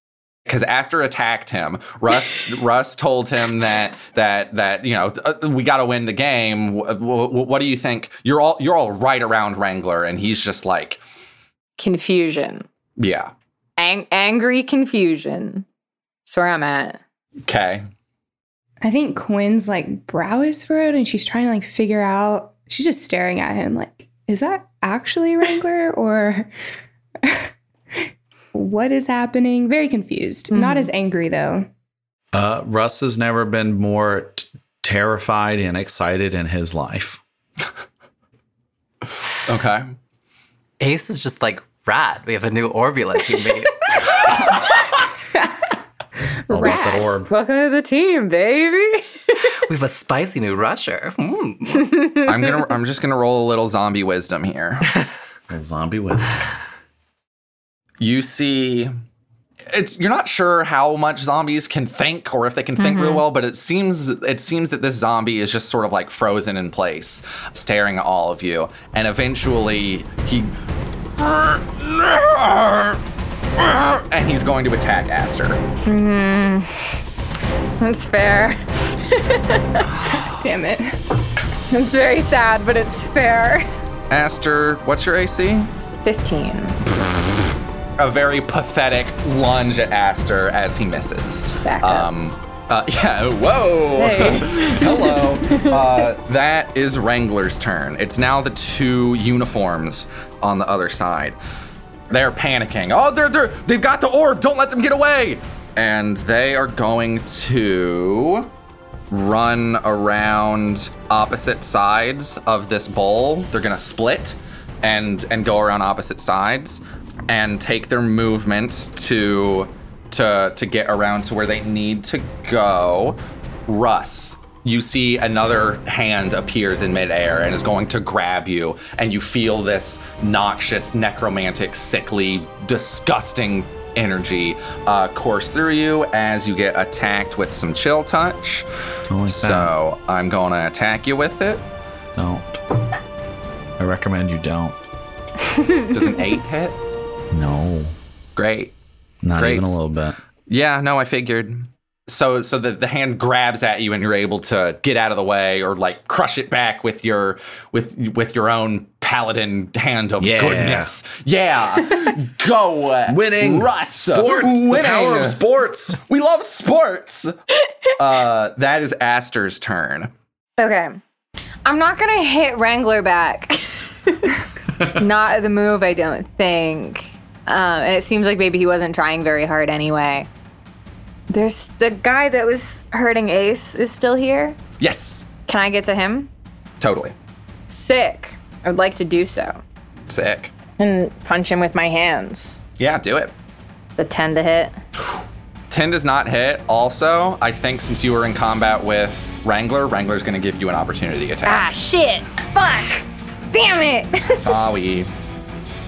Because Aster attacked him. Russ Russ told him that that that you know uh, we got to win the game. Wh- wh- What do you think? You're all you're all right around Wrangler, and he's just like, Confusion. yeah, Ang- angry confusion. That's where I'm at. okay, I think Quinn's like brow is furrowed and she's trying to like figure out. She's just staring at him like, is that actually Wrangler or what is happening? Very confused. Not Mhm. as angry though. Uh, Russ has never been more t- terrified and excited in his life. okay. Ace is just like rad. We have a new Orbula teammate. I love that orb. Welcome to the team, baby. we have a spicy new rusher. Mm. I'm gonna I'm just gonna roll a little zombie wisdom here. Little zombie wisdom. You see it's you're not sure how much zombies can think or if they can think real mm-hmm. well but it seems it seems that this zombie is just sort of like frozen in place staring at all of you and eventually he and he's going to attack Aster. Mm-hmm. That's fair. Damn it. It's very sad, but it's fair. Aster, what's your AC? 15. A very pathetic lunge at Aster as he misses. Back up. Um, uh, yeah, whoa! Hey. Hello. Uh, that is Wrangler's turn. It's now the two uniforms on the other side. They're panicking. Oh, they're they're they've got the orb. Don't let them get away. And they are going to run around opposite sides of this bowl. They're gonna split and and go around opposite sides and take their movement to to to get around to where they need to go. Russ, you see another hand appears in midair and is going to grab you, and you feel this noxious, necromantic, sickly, disgusting energy uh, course through you as you get attacked with some chill touch. Like So I'm gonna attack you with it. Don't. I recommend you don't. Does an eight hit? No. Great. Not Great. even a little bit. Yeah, no, I figured. So so the, the hand grabs at you and you're able to get out of the way or like crush it back with your with with your own paladin hand of Yeah. goodness. Yeah. Go. Winning Russ. sports. Winning. The power of sports. We love sports. uh, that is Aster's turn. Okay. I'm not gonna hit Wrangler back. It's not the move, I don't think. Um, and it seems like maybe he wasn't trying very hard anyway. There's the guy that was hurting Ace is still here. Yes. Can I get to him? Totally. Sick. I would like to do so. Sick. And punch him with my hands. Yeah, do it. It's a 10 to hit. 10 does not hit. Also, I think since you were in combat with Wrangler, Wrangler's going to give you an opportunity attack. Ah, shit. Fuck. Damn it. Sorry.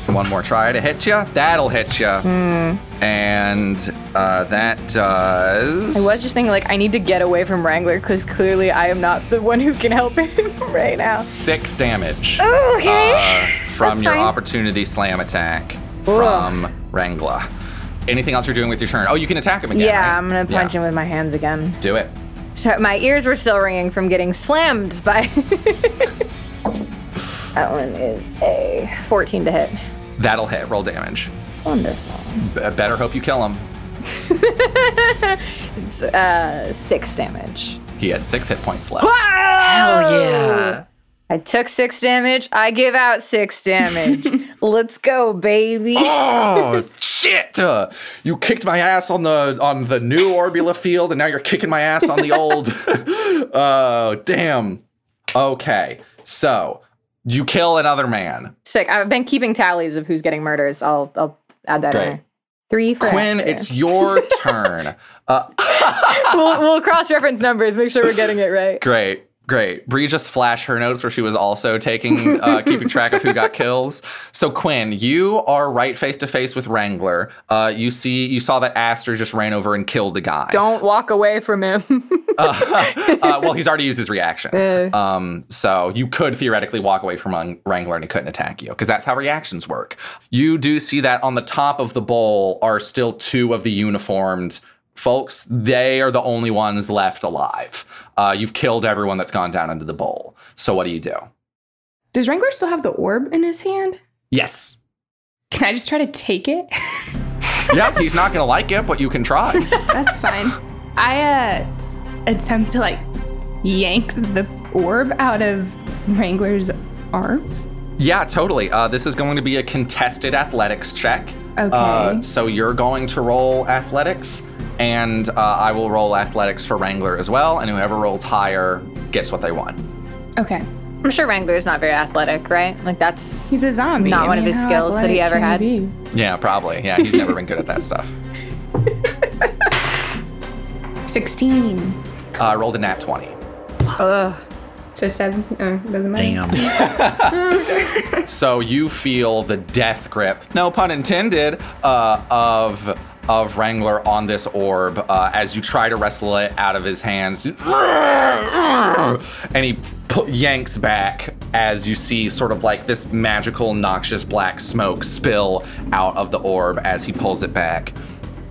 One more try to hit you. That'll hit you. And uh, that does. I was just thinking, like, I need to get away from Wrangler because clearly I am not the one who can help him right now. six damage Okay. uh, from That's your fine. opportunity slam attack from Wrangler. Anything else you're doing with your turn? Oh, you can attack him again. yeah, right? I'm gonna punch Yeah. him with my hands again. Do it. So my ears were still ringing from getting slammed by. that one is a 14 to hit. That'll hit. Roll damage. Wonderful. B- better hope you kill him. Uh, six damage. He had six hit points left. Hell yeah. I took six damage. I give out six damage. Let's go, baby. oh shit! Uh, you kicked my ass on the on the new Orbula field, and now you're kicking my ass on the old. Oh damn. Okay, so you kill another man. Sick. I've been keeping tallies of who's getting murders. I'll I'll add that Great. in. Three for Quinn, Aster. it's your turn. Uh, we'll, we'll cross-reference numbers. Make sure we're getting it right. great, great. Bree just flashed her notes where she was also taking, uh, keeping track of who got kills. So Quinn, you are right face to face with Wrangler. Uh, you see, you saw that Aster just ran over and killed the guy. Don't walk away from him. uh, uh, well, he's already used his reaction. Um, so you could theoretically walk away from Wrang- Wrangler and he couldn't attack you because that's how reactions work. You do see that on the top of the bowl are still two of the uniformed folks. They are the only ones left alive. Uh, you've killed everyone that's gone down into the bowl. So what do you do? Does Wrangler still have the orb in his hand? Yes. Can I just try to take it? yep, he's not going to like it, but you can try. That's fine. I uh, attempt to like yank the orb out of Wrangler's arms. Yeah, totally. Uh, this is going to be a contested athletics check. Okay. Uh, so you're going to roll athletics, and uh, I will roll athletics for Wrangler as well. And whoever rolls higher gets what they want. Okay. I'm sure Wrangler is not very athletic, right? Like that's He's a zombie. Not I one of his skills that he ever had. be? Yeah, probably. Yeah, he's never been good at that stuff. 16. Uh, I rolled a nat 20. ugh. So 7. Uh, doesn't matter. Damn. So you feel the death grip, no pun intended, uh, of of Wrangler on this orb uh, as you try to wrestle it out of his hands, and he pu- yanks back as you see sort of like this magical, noxious black smoke spill out of the orb as he pulls it back.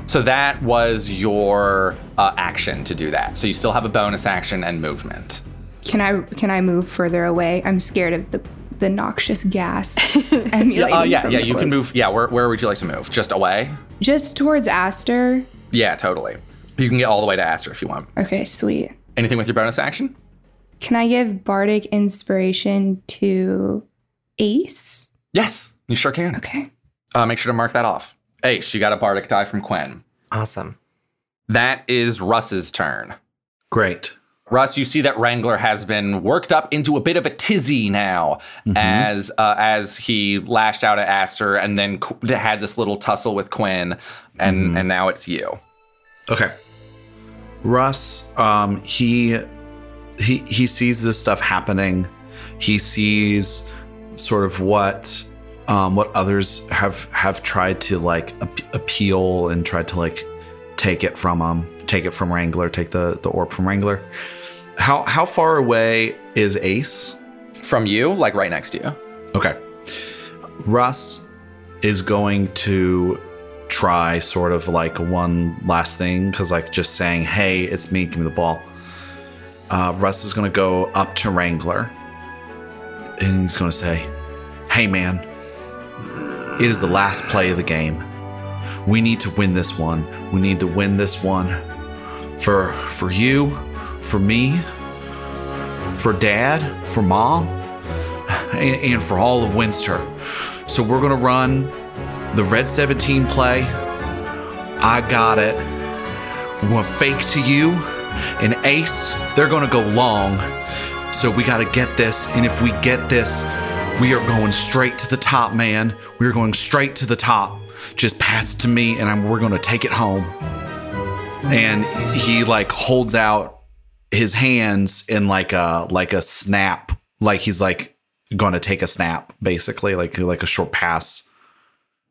So that was your uh, action to do that. So you still have a bonus action and movement. Can I can I move further away? I'm scared of the the noxious gas. emulating Uh, yeah, from yeah, the you can move. Yeah, where, where would you like to move? Just away? Just towards Aster. Yeah, totally. You can get all the way to Aster if you want. Okay, sweet. Anything with your bonus action? Can I give bardic inspiration to Ace? Yes, you sure can. Okay. Uh, make sure to mark that off. Ace, you got a bardic die from Quinn. Awesome. That is Russ's turn. Great. Russ, you see that Wrangler has been worked up into a bit of a tizzy now, as uh, as he lashed out at Aster and then Qu- had this little tussle with Quinn, and and now it's you. Okay. Russ, um, he he he sees this stuff happening. He sees sort of what um, what others have have tried to like ap- appeal and tried to like take it from um take it from Wrangler, take the the orb from Wrangler. How how far away is Ace? From you, like right next to you. Okay. Russ is going to try sort of like one last thing because, like, just saying, hey, it's me, give me the ball. Uh, Russ is going to go up to Wrangler and he's going to say, Hey, man, it is the last play of the game. We need to win this one. We need to win this one for for you, for me, for dad, for mom, and, and for all of Winster. So we're gonna run the red 17 play. I got it. We're fake to you and Ace. They're gonna go long. So we gotta get this. And if we get this, we are going straight to the top, man. We are going straight to the top. Just pass to me, and I'm, we're gonna take it home. And he like holds out his hands in like a like a snap, like he's like going to take a snap, basically, like like a short pass.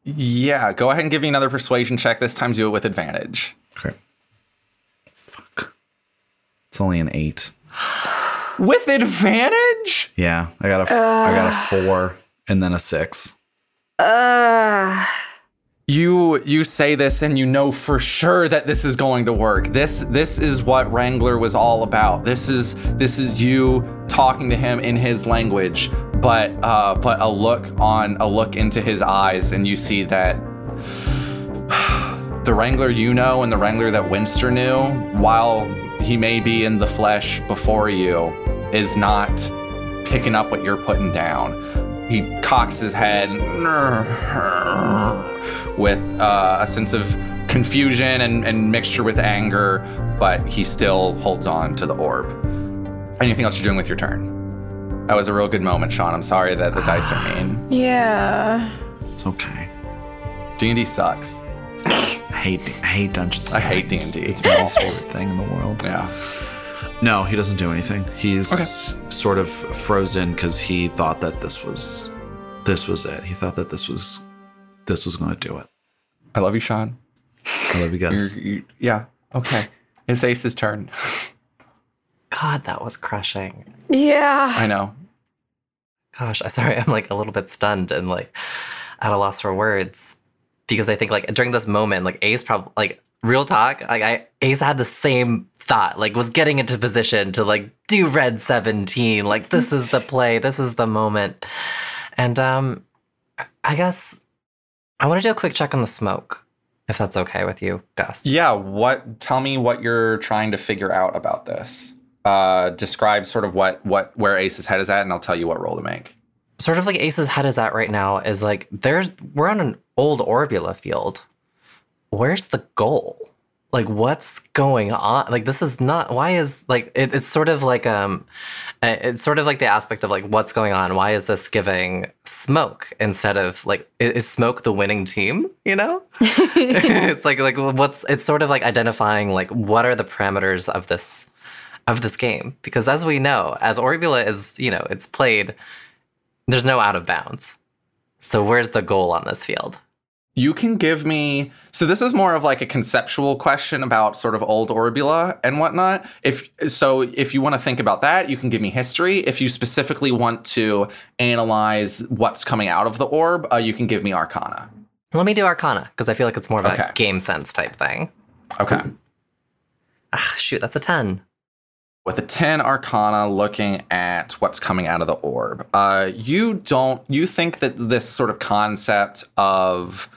Yeah, go ahead and give me another persuasion check. This time do it with advantage. Okay. Fuck. It's only an eight. With advantage? Yeah, I got a I got a four and then a six. Uh, You you say this and you know for sure that this is going to work. This this is what Wrangler was all about. This is this is you talking to him in his language, but uh but a look on a look into his eyes and you see that the Wrangler you know and the Wrangler that Winster knew, while he may be in the flesh before you, is not picking up what you're putting down. He cocks his head with uh, a sense of confusion and, and mixture with anger, but he still holds on to the orb. Anything else you're doing with your turn? That was a real good moment, Sean. I'm sorry that the dice are mean. yeah. It's okay. D&D sucks. I hate I hate Dungeons. and I hate D&D. It's my least favorite thing in the world. Yeah. No, he doesn't do anything. He's Okay. sort of frozen because he thought that this was this was it. He thought that this was this was going to do it. I love you, Sean. I love you You're, guys. you, yeah. Okay. It's Ace's turn. God, that was crushing. Yeah. I know. Gosh, I'm sorry. I'm like a little bit stunned and like at a loss for words because I think like during this moment, like Ace probably like real talk, like I Ace had the same thought, like was getting into position to like do red 17. Like this is the play, this is the moment. And um I guess I want to do a quick check on the smoke, if that's okay with you, Gus. Yeah. What? Tell me what you're trying to figure out about this. Uh, describe sort of what what where Ace's head is at, and I'll tell you what roll to make. sort of like Ace's head is at right now is like there's we're on an old Orbula field. Where's the goal? Like what's going on? Like this is not why is like it, it's sort of like um it's sort of like the aspect of like what's going on? Why is this giving smoke instead of like is smoke the winning team, you know? it's like like what's it's sort of like identifying like what are the parameters of this of this game because as we know as Orbula is you know it's played there's no out of bounds. So where's the goal on this field? You can give me. So this is more of like a conceptual question about sort of old Orbula and whatnot. If so, if you want to think about that, you can give me history. If you specifically want to analyze what's coming out of the orb, uh, you can give me Arcana. Let me do Arcana because I feel like it's more of Okay. a game sense type thing. Okay. Ah, shoot, that's a ten. With a 10 arcana looking at what's coming out of the orb. Uh, you don't you think that this sort of concept of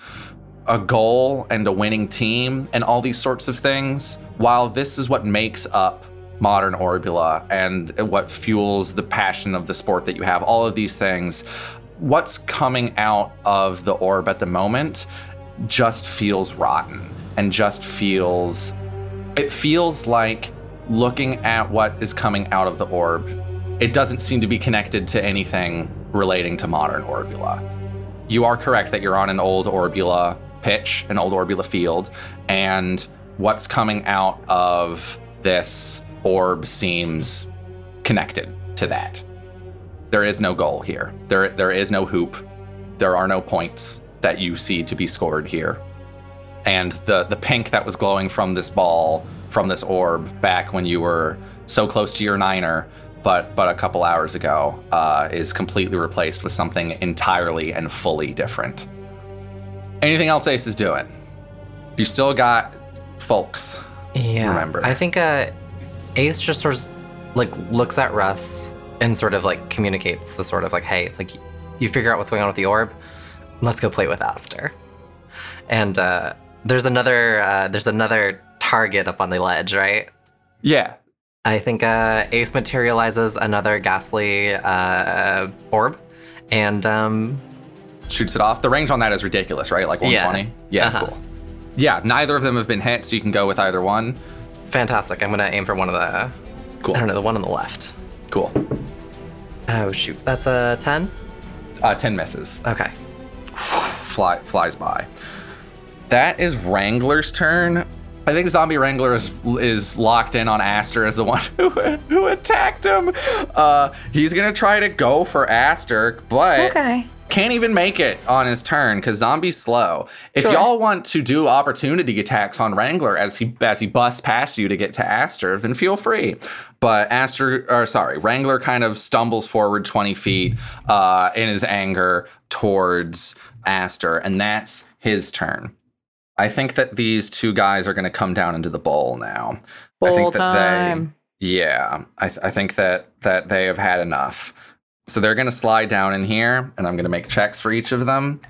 a goal and a winning team and all these sorts of things while this is what makes up modern orbula and what fuels the passion of the sport that you have all of these things what's coming out of the orb at the moment just feels rotten and just feels it feels like looking at what is coming out of the orb, it doesn't seem to be connected to anything relating to modern Orbula. You are correct that you're on an old Orbula pitch, an old Orbula field, and what's coming out of this orb seems connected to that. There is no goal here. There there is no hoop. There are no points that you see to be scored here and the the pink that was glowing from this ball from this orb back when you were so close to your niner but but a couple hours ago uh, is completely replaced with something entirely and fully different anything else ace is doing you still got folks Yeah. Remember. I think uh, Ace just sort of like looks at Russ and sort of like communicates the sort of like, hey, like you figure out what's going on with the orb. Let's go play with Aster. And uh, there's another uh, there's another target up on the ledge, right? Yeah. I think uh, Ace materializes another ghastly uh, orb, and um, Shoots it off. The range on that is ridiculous, right? Like Yeah. 120? Yeah, Uh-huh. cool. Yeah, neither of them have been hit, so you can go with either one. fantastic. I'm gonna aim for one of the Cool. I don't know the one on the left. Cool. Oh shoot, that's a ten. Uh, 10 misses. Okay. Fly, flies by. That is Wrangler's turn. I think Zombie Wrangler is, is locked in on Aster as the one who, who attacked him. Uh, he's to try to go for Aster, but Okay. can't even make it on his turn because Zombie's slow. If Sure. y'all want to do opportunity attacks on Wrangler as he as he busts past you to get to Aster, then feel free. But Aster, or sorry, Wrangler kind of stumbles forward 20 feet uh, in his anger towards Aster, and that's his turn. I think that these two guys are going to come down into the bowl now. I Bowl think that time. they, yeah, I, th- I think that that they have had enough. So they're going to slide down in here, and I'm going to make checks for each of them.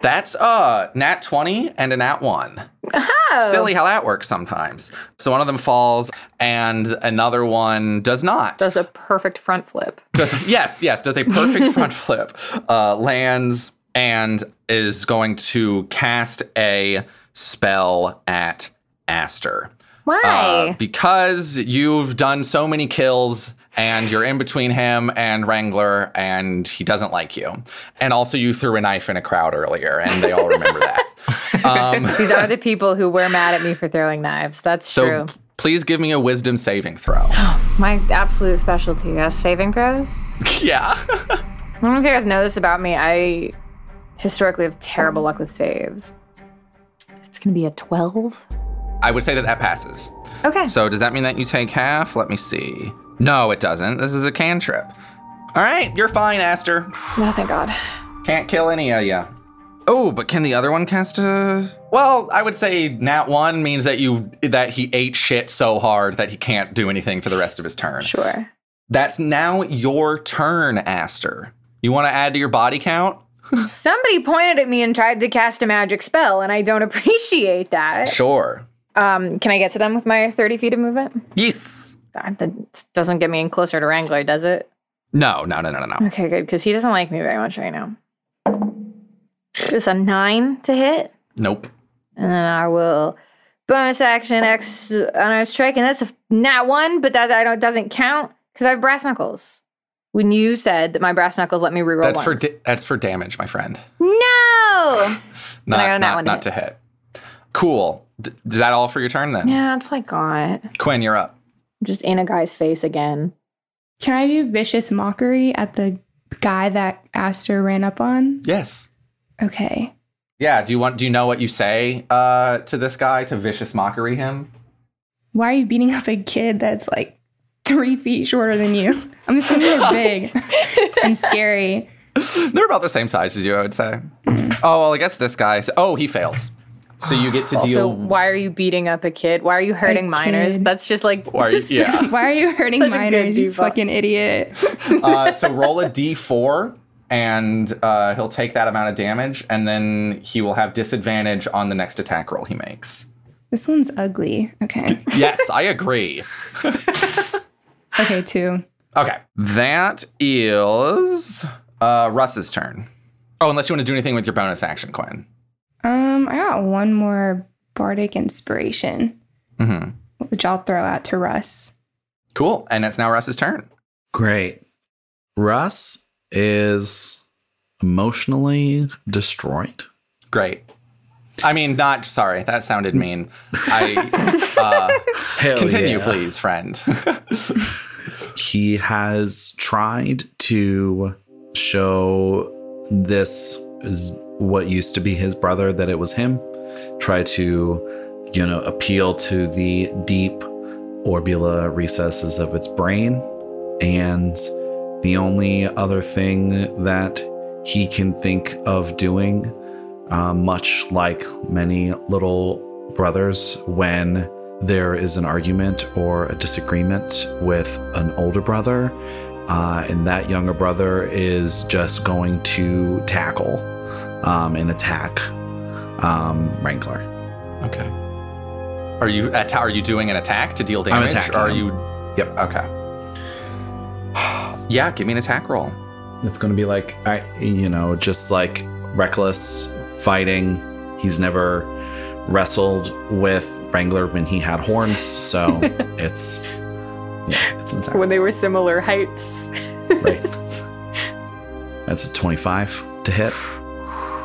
That's uh nat 20 and a nat 1. Oh. Silly how that works sometimes. So one of them falls and another one does not. Does a perfect front flip. Does, yes, yes, does a perfect front flip. Uh, lands and is going to cast a spell at Aster. Why? Uh, because you've done so many kills and you're in between him and Wrangler and he doesn't like you. And also you threw a knife in a crowd earlier and they all remember that. Um, These are the people who were mad at me for throwing knives. That's so true. p- please give me a wisdom saving throw. My absolute specialty. Uh, saving throws. yeah. I don't know if you guys know this about me. I historically have terrible luck with saves. It's gonna be a twelve. I would say that that passes. Okay. So does that mean that you take half? Let me see. No, it doesn't. This is a cantrip. All right, you're fine, Aster. no, thank God. Can't kill any of you. Oh, but can the other one cast a? Well, I would say nat one means that you that he ate shit so hard that he can't do anything for the rest of his turn. Sure. That's now your turn, Aster. You want to add to your body count? Somebody pointed at me and tried to cast a magic spell, and I don't appreciate that. Sure. Um, can I get to them with my 30 feet of movement? Yes. That that doesn't get me in closer to Wrangler, does it? No, no, no, no, no, no. Okay, good, because he doesn't like me very much right now. Just a nine to hit, Nope. and then I will bonus action X on a strike, and that's a nat one, but that I don't doesn't count because I have brass knuckles. When you said that my brass knuckles let me reroll That's for da- that's for damage, my friend. no. Not I got a nat not, to not to hit. Cool. D- is that all for your turn then? Yeah, it's like God. Quinn, you're up. Just in a guy's face again. Can I do vicious mockery at the guy that Aster ran up on? Yes. Okay. Yeah. Do you want? Do you know what you say uh, to this guy to vicious mockery him? Why are you beating up a kid that's like three feet shorter than you? I'm assuming you're big and scary. They're about the same size as you, I would say. Oh well, I guess this guy. Oh, he fails. So you get to deal with. Also, deal. why are you beating up a kid? Why are you hurting A minors? kid. That's just like Why are you- yeah. Why are you hurting Such minors, you fucking idiot? uh, so roll a d4, and uh, he'll take that amount of damage, and then he will have disadvantage on the next attack roll he makes. This one's ugly. Okay. Yes, I agree. Okay, two. Okay, that is uh, Russ's turn. Oh, unless you want to do anything with your bonus action, Quinn. Um, I got one more bardic inspiration, hmm which I'll throw out to Russ. Cool, and it's now Russ's turn. Great. Russ is emotionally destroyed. Great. I mean, not sorry. That sounded mean. I uh, continue, yeah. please, friend. He has tried to show this is what used to be his brother that it was him. Try to, you know, appeal to the deep orbula recesses of its brain. And the only other thing that he can think of doing, uh, much like many little brothers, when there is an argument or a disagreement with an older brother, uh, and that younger brother is just going to tackle um, and attack um, Wrangler. Okay. Are you at- are you doing an attack to deal damage? I'm attacking or are you? Yep. Okay. yeah, give me an attack roll. It's going to be like, I, you know, just like reckless fighting. He's never wrestled with Wrangler when he had horns, so it's yeah, it's insane. When they were similar heights. Right. That's a 25 to hit,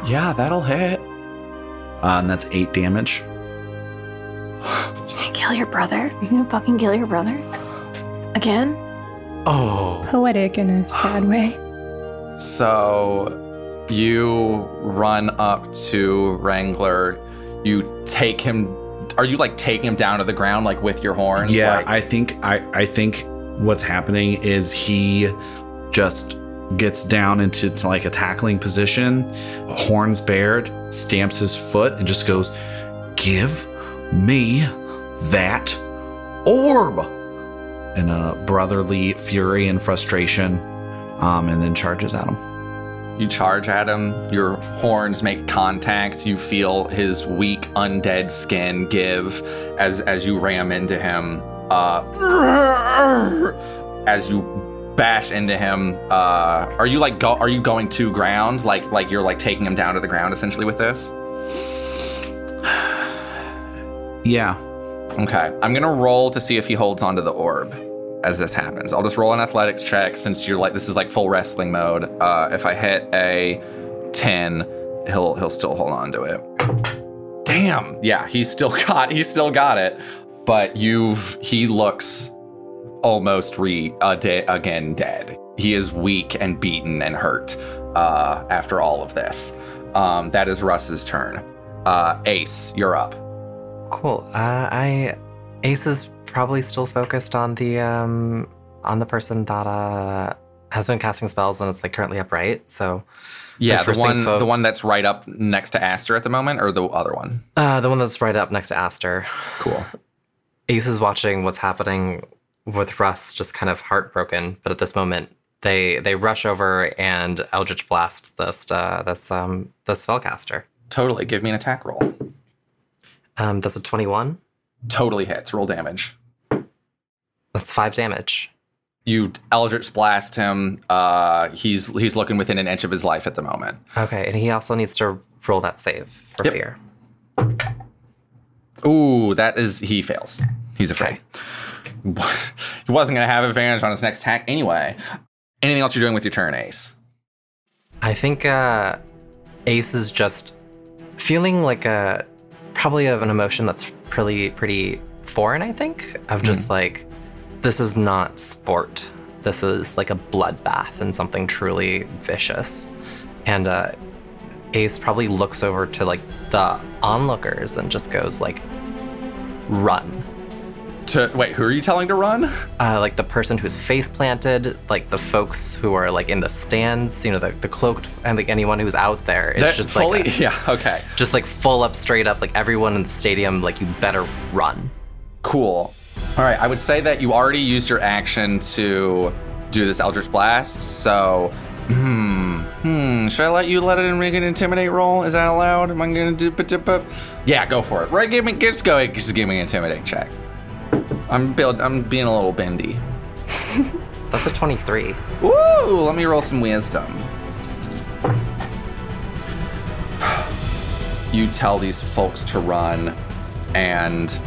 Yeah, that'll hit. uh, and that's eight damage. You gonna kill your brother? You gonna fucking kill your brother? Again? Oh. Poetic in a sad way. So you run up to Wrangler. You take him. Are you like taking him down to the ground, like with your horns? Yeah, Like- I think I I think what's happening is he just gets down into to like a tackling position, horns bared, stamps his foot, and just goes, "Give me that orb!" In a brotherly fury and frustration, um, and then charges at him. You charge at him, your horns make contact, you feel his weak undead skin give as as you ram into him. Uh as you bash into him, uh are you like go are you going to ground? Like like you're like taking him down to the ground essentially with this? Yeah, Okay. I'm gonna roll to see if he holds onto the orb as this happens. I'll just roll an athletics check since you're like this is like full wrestling mode. Uh, if I hit a 10, he'll he'll still hold on to it. Damn. Yeah, he's still got he's still got it. But you've he looks almost re uh, de- again dead. He is weak and beaten and hurt uh, after all of this. Um, that is Russ's turn. Uh, Ace, you're up. Cool. Uh, I Ace is probably still focused on the um on the person that uh has been casting spells and is like currently upright. So Yeah, the one fo- the one that's right up next to Aster at the moment, or the other one. uh, the one that's right up next to Aster. Cool. Ace is watching what's happening with Russ, just kind of heartbroken. But at this moment, they they rush over and Eldritch blast this uh, this um this spellcaster. Totally. Give me an attack roll. Um, that's a twenty one. Totally hits. Roll damage. That's five damage. You Eldritch blast him. Uh, he's he's looking within an inch of his life at the moment. Okay, and he also needs to roll that save for Yep. fear. Ooh, that is he fails. He's afraid. he wasn't gonna have advantage on his next attack anyway. Anything else you're doing with your turn, Ace? I think uh, Ace is just feeling like a probably of an emotion that's pretty pretty foreign. I think of just like this is not sport. This is like a bloodbath and something truly vicious. And uh, Ace probably looks over to like the onlookers and just goes like, "Run!" To wait, who are you telling to run? uh, like the person who's face planted, like the folks who are like in the stands, you know, the, the cloaked, and like anyone who's out there. It's just fully. like a- yeah. Okay. just like full up, straight up, like everyone in the stadium, like you better run. Cool. All right, I would say that you already used your action to do this Eldritch Blast. So, hmm, hmm, should I let you let it make an intimidate roll? Is that allowed? Am I gonna do? ba- da- ba- Yeah, go for it. Right, give me, just go ahead, just give me an intimidate check. I'm build, I'm being a little bendy. That's a 23. Ooh, let me roll some wisdom. You tell these folks to run, and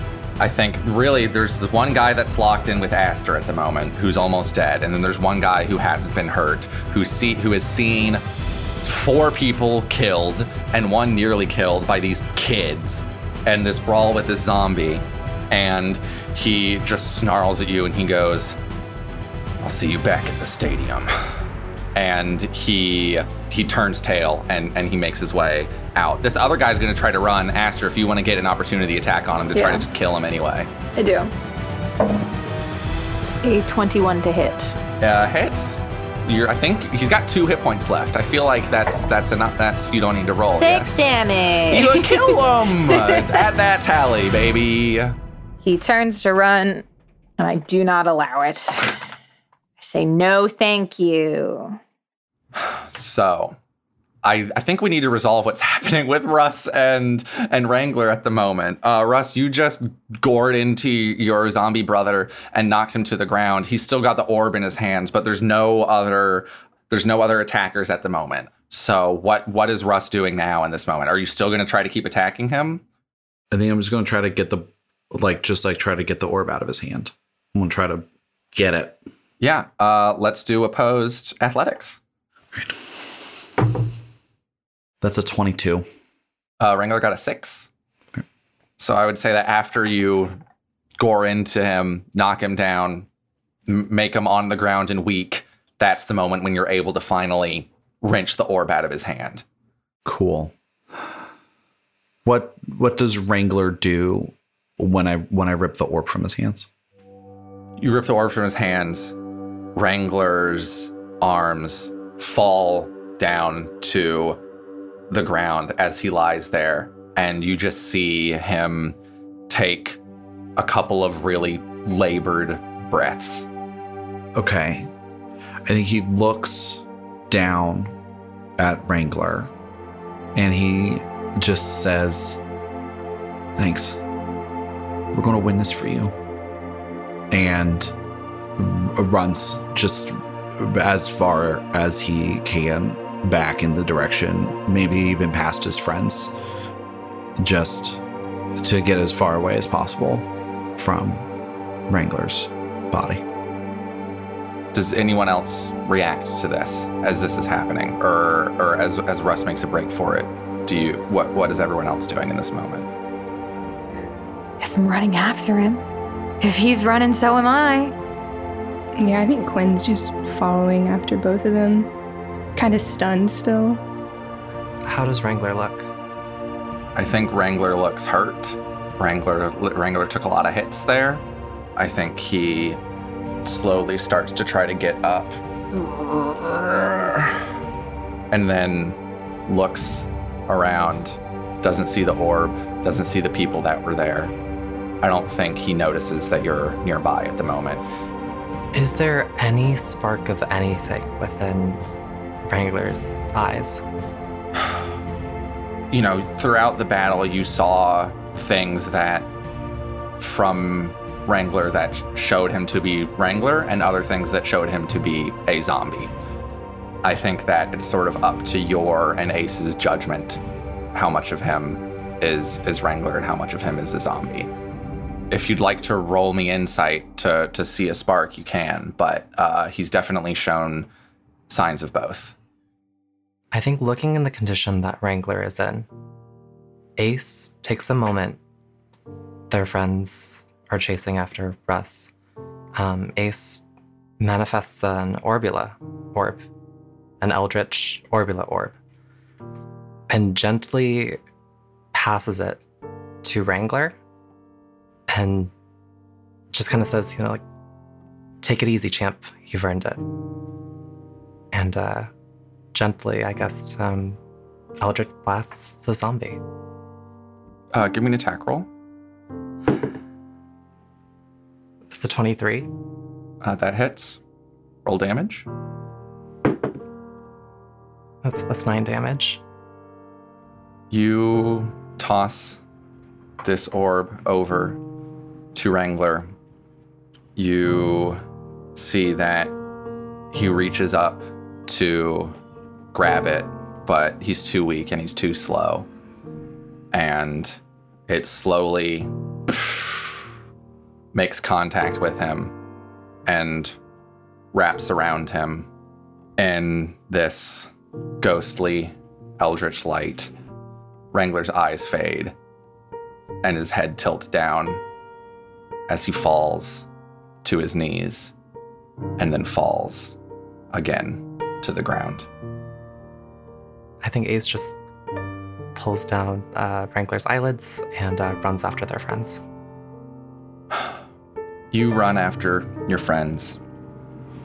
I think really there's one guy that's locked in with Aster at the moment who's almost dead, and then there's one guy who hasn't been hurt who see who has seen four people killed and one nearly killed by these kids and this brawl with this zombie and he just snarls at you and he goes I'll see you back at the stadium. And he he turns tail and, and he makes his way out. This other guy's gonna try to run. Aster, if you want to get an opportunity attack on him to try to just kill him anyway. I do. It's a 21 to hit. Uh, hits. You're, I think he's got two hit points left. I feel like that's that's enough. That's you don't need to roll. Six yes. damage. You kill him. Add that tally, baby. He turns to run, and I do not allow it. I say no thank you. So, I, I think we need to resolve what's happening with Russ and and Wrangler at the moment. Uh, Russ, you just gored into your zombie brother and knocked him to the ground. He's still got the orb in his hands, but there's no other there's no other attackers at the moment. So what what is Russ doing now in this moment? Are you still going to try to keep attacking him? I think I'm just going to try to get the like just like try to get the orb out of his hand. I'm going to try to get it. Yeah. Uh, let's do opposed athletics. That's a 22. Uh, Wrangler got a six. Okay. So I would say that after you gore into him, knock him down, m- make him on the ground and weak, that's the moment when you're able to finally wrench the orb out of his hand. Cool. What what does Wrangler do when I when I rip the orb from his hands? You rip the orb from his hands. Wrangler's arms fall down to the ground as he lies there, and you just see him take a couple of really labored breaths. Okay. I think he looks down at Wrangler and he just says, Thanks. We're going to win this for you. And runs just as far as he can back in the direction, maybe even past his friends, just to get as far away as possible from Wrangler's body. Does anyone else react to this as this is happening, or or as as Russ makes a break for it? Do you what what is everyone else doing in this moment? Guess I'm running after him. If he's running, so am I. Yeah, I think Quinn's just following after both of them. Kind of stunned still. How does Wrangler look? I think Wrangler looks hurt. Wrangler Wrangler took a lot of hits there. I think he slowly starts to try to get up. And then looks around, doesn't see the orb, doesn't see the people that were there. I don't think he notices that you're nearby at the moment. Is there any spark of anything within Wrangler's eyes? you know, throughout the battle, you saw things that from Wrangler that showed him to be Wrangler and other things that showed him to be a zombie. I think that it's sort of up to your and Ace's judgment how much of him is is Wrangler and how much of him is a zombie. If you'd like to roll me insight to to see a spark, you can, but uh, he's definitely shown signs of both. I think looking in the condition that Wrangler is in, Ace takes a moment. Their friends are chasing after Russ. Um, Ace manifests an Orbula orb, an Eldritch Orbula orb, and gently passes it to Wrangler and just kind of says, you know, like, take it easy, champ. You've earned it. And uh, gently, I guess, um, Eldritch blasts the zombie. Uh, give me an attack roll. It's a 23. Uh, that hits. Roll damage. That's that's nine damage. You toss this orb over to Wrangler. You see that he reaches up to grab it, but he's too weak and he's too slow. And it slowly makes contact with him and wraps around him in this ghostly eldritch light. Wrangler's eyes fade and his head tilts down as he falls to his knees and then falls again to the ground. I think Ace just pulls down uh, Wrangler's eyelids and uh, runs after their friends. You run after your friends.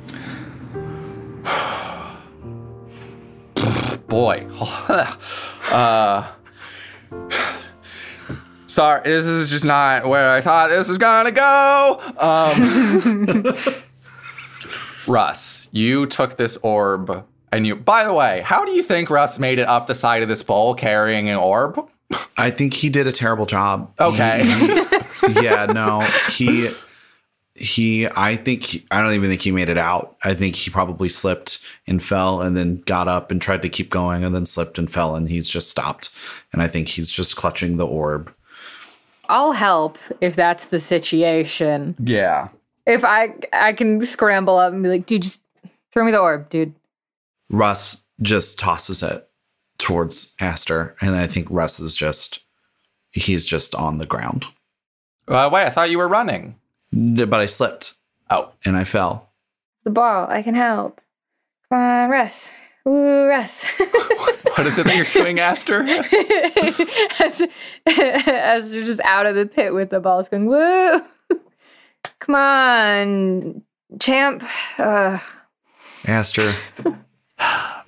Boy. uh, sorry, this is just not where I thought this was gonna go. Um, Russ, you took this orb and you. By the way, how do you think Russ made it up the side of this bowl carrying an orb? I think he did a terrible job. Okay. He- yeah, no, he he. I think he- I don't even think he made it out. I think he probably slipped and fell, and then got up and tried to keep going, and then slipped and fell, and he's just stopped. And I think he's just clutching the orb. I'll help if that's the situation. Yeah. If I I can scramble up and be like, dude, just throw me the orb, dude. Russ just tosses it towards Aster, and I think Russ is just he's just on the ground. Uh, wait, I thought you were running. But I slipped Oh, and I fell. The ball, I can help. Come on, Russ. What is it that you're doing, Aster? as, as you're just out of the pit with the balls going, woo! Come on, champ. Uh, Aster,